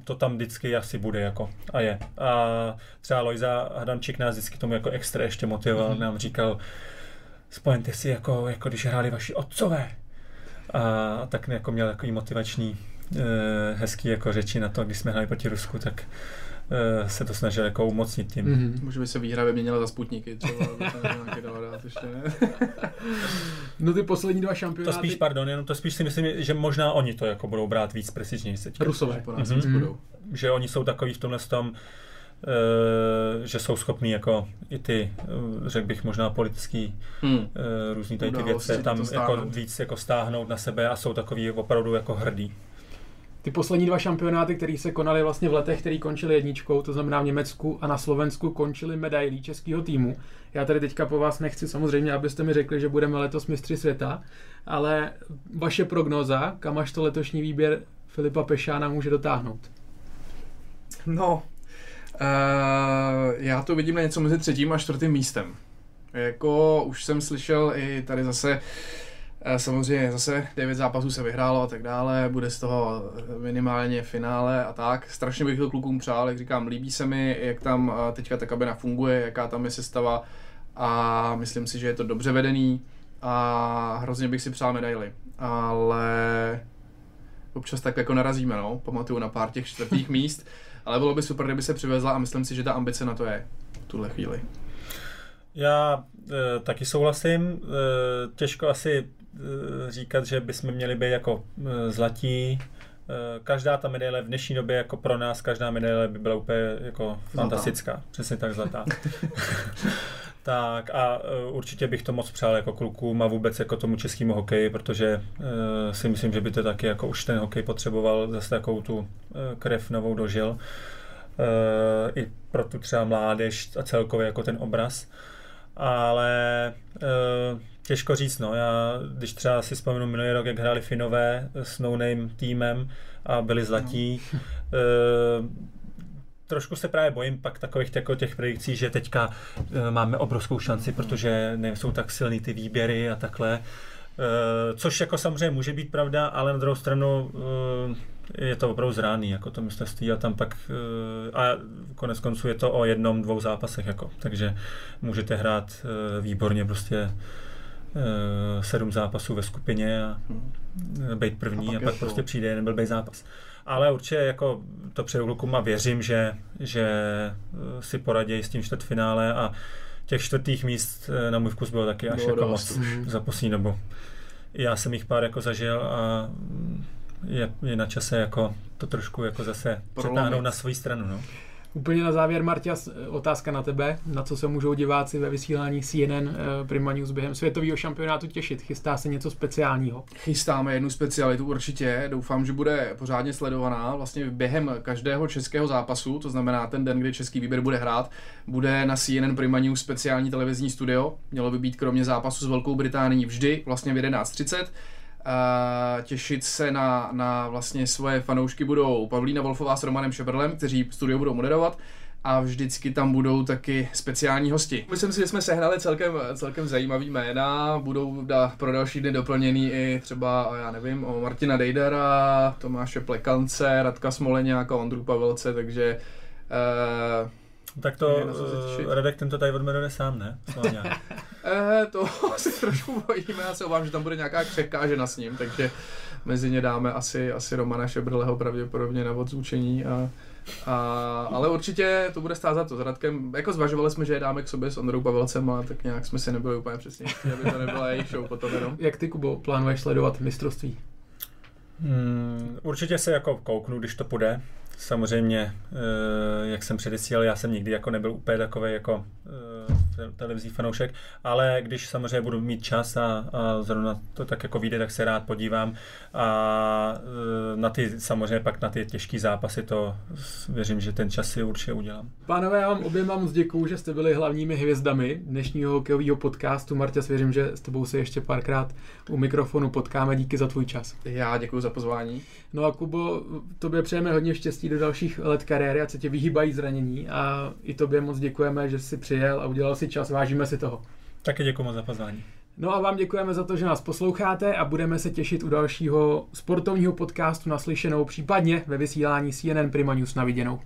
to tam vždycky asi bude jako a je. A třeba Lojza Adamčík nás vždycky tomu jako extra ještě motivoval, Mhm. nám říkal, spomeňte si jako, jako když hráli vaši otcové. A tak jako měl takový motivační hezký jako řeči na to, když jsme hráli proti Rusku, tak eh, se to snažil jako umocnit tím. Mhm. Může by se výhra vyměnila za sputníky, třeba. dát ještě, ne? No ty poslední dva To šampionáty... spíš, pardon, jenom to spíš si myslím, že možná oni to jako budou brát víc prestižněji teď. Rusové. Po nás Mhm. víc budou. že oni jsou takový v tomhle tom, eh, že jsou schopní jako i ty, eh, řekl bych možná politický Hmm. eh, různý tady ty věci tam to jako víc jako stáhnout na sebe a jsou takový opravdu jako hrdý. Ty poslední dva šampionáty, které se konaly vlastně v letech, které končily jedničkou, to znamená v Německu a na Slovensku, končily medailí českého týmu. Já tady teďka po vás nechci samozřejmě, abyste mi řekli, že budeme letos mistři světa, ale vaše prognoza, kam až to letošní výběr Filipa Pešána může dotáhnout? No, uh, já to vidím na něco mezi třetím a čtvrtým místem. Jako už jsem slyšel i tady zase, eh, samozřejmě zase devět zápasů se vyhrálo a tak dále, bude z toho minimálně finále a tak. Strašně bych to klukům přál, jak říkám, líbí se mi, jak tam teďka ta kabina funguje, jaká tam je sestava a myslím si, že je to dobře vedený a hrozně bych si přál medaily. Ale občas tak jako narazíme, no. Pamatuju na pár těch čtvrtých míst, ale bylo by super, kdyby se přivezla a myslím si, že ta ambice na to je v tuhle chvíli. Já e, taky souhlasím, e, těžko asi říkat, že bychom měli být jako e, zlatí. E, každá ta medaile v dnešní době jako pro nás, každá medaile by byla úplně jako fantastická. Přesně tak zlatá. Tak a určitě bych to moc přál jako klukům a vůbec jako tomu českému hokeji, protože si myslím, že by to taky jako už ten hokej potřeboval zase takovou tu krev novou dožil. I pro tu třeba mládež a celkově jako ten obraz. Ale těžko říct, no. Já, když třeba si vzpomenu minulý rok, jak hráli Finové s no name týmem a byli zlatí, e, trošku se právě bojím pak takových jako těch predikcí, že teďka e, máme obrovskou šanci, protože nejsou tak silný ty výběry a takhle. E, což jako samozřejmě může být pravda, ale na druhou stranu e, je to opravdu zrádný, jako to mistrovství a tam pak e, a konec konců je to o jednom, dvou zápasech, jako, takže můžete hrát e, výborně prostě sedm zápasů ve skupině a e, být první A pak a pak prostě přijde jeden blbý zápas. Ale určitě jako to přeju klukům a věřím, že, že eh, si poradějí s tím čtvrtfinále a těch čtvrtých míst eh, na můj vkus bylo taky až bylo jako moc za poslední dobu. Já jsem jich pár jako zažil a mm, je, je na čase jako to trošku jako zase přetáhnout na svoji stranu. No. Úplně na závěr, Marťas, otázka na tebe. Na co se můžou diváci ve vysílání CNN eh, Prima News během světového šampionátu těšit? Chystá se něco speciálního? Chystáme jednu specialitu určitě. Doufám, že bude pořádně sledovaná. Vlastně během každého českého zápasu, to znamená ten den, kdy český výběr bude hrát, bude na CNN Prima News speciální televizní studio. Mělo by být kromě zápasu s Velkou Británií vždy vlastně v 11.30 těšit se na, na vlastně svoje fanoušky budou Pavlína Wolfová s Romanem Šebrlem, kteří studio budou moderovat a vždycky tam budou taky speciální hosti. Myslím si, že jsme sehnali celkem, celkem zajímavý jména, budou da, pro další dny doplněný i třeba, já nevím, o Martina Dejdara, Tomáše Plekance, Radka Smoleňáka, Ondru Pavelce, takže uh, tak to uh, Radek tento tady odmenuje sám, ne? eh, to si trošku bojíme, já se obávám, že tam bude nějaká křehká žena s ním, takže mezi ně dáme asi, asi Romana Šebrleho pravděpodobně na odzvučení a, a, ale určitě to bude stát za to. S Radkem, jako zvažovali jsme, že je dáme k sobě s Ondrou Pavelcem, ale tak nějak jsme si nebyli úplně přesně aby to nebyla jejich show potom jenom. Jak ty, Kubo, plánuješ sledovat mistrovství? Hmm, určitě se jako kouknu, když to půjde. Samozřejmě, eh, jak jsem předesílal, já jsem nikdy jako nebyl úplně takový jako televizní fanoušek, ale když samozřejmě budu mít čas a, a zrovna to tak jako vyjde, tak se rád podívám a eh, na ty samozřejmě pak na ty těžké zápasy to věřím, že ten čas si určitě udělám. Pánové, já vám oběma moc děkuju, že jste byli hlavními hvězdami dnešního hokejového podcastu. Marta, věřím, že s tebou se ještě párkrát u mikrofonu potkáme. Díky za tvůj čas. Já děkuji za pozvání. No a Kubo, tobě přejeme hodně štěstí do dalších let kariéry a se tě vyhýbají zranění a i tobě moc děkujeme, že jsi přijel a udělal si čas, vážíme si toho. Taky děkuji moc za pozvání. No a vám děkujeme za to, že nás posloucháte a budeme se těšit u dalšího sportovního podcastu naslyšenou, případně ve vysílání CNN Prima News na viděnou.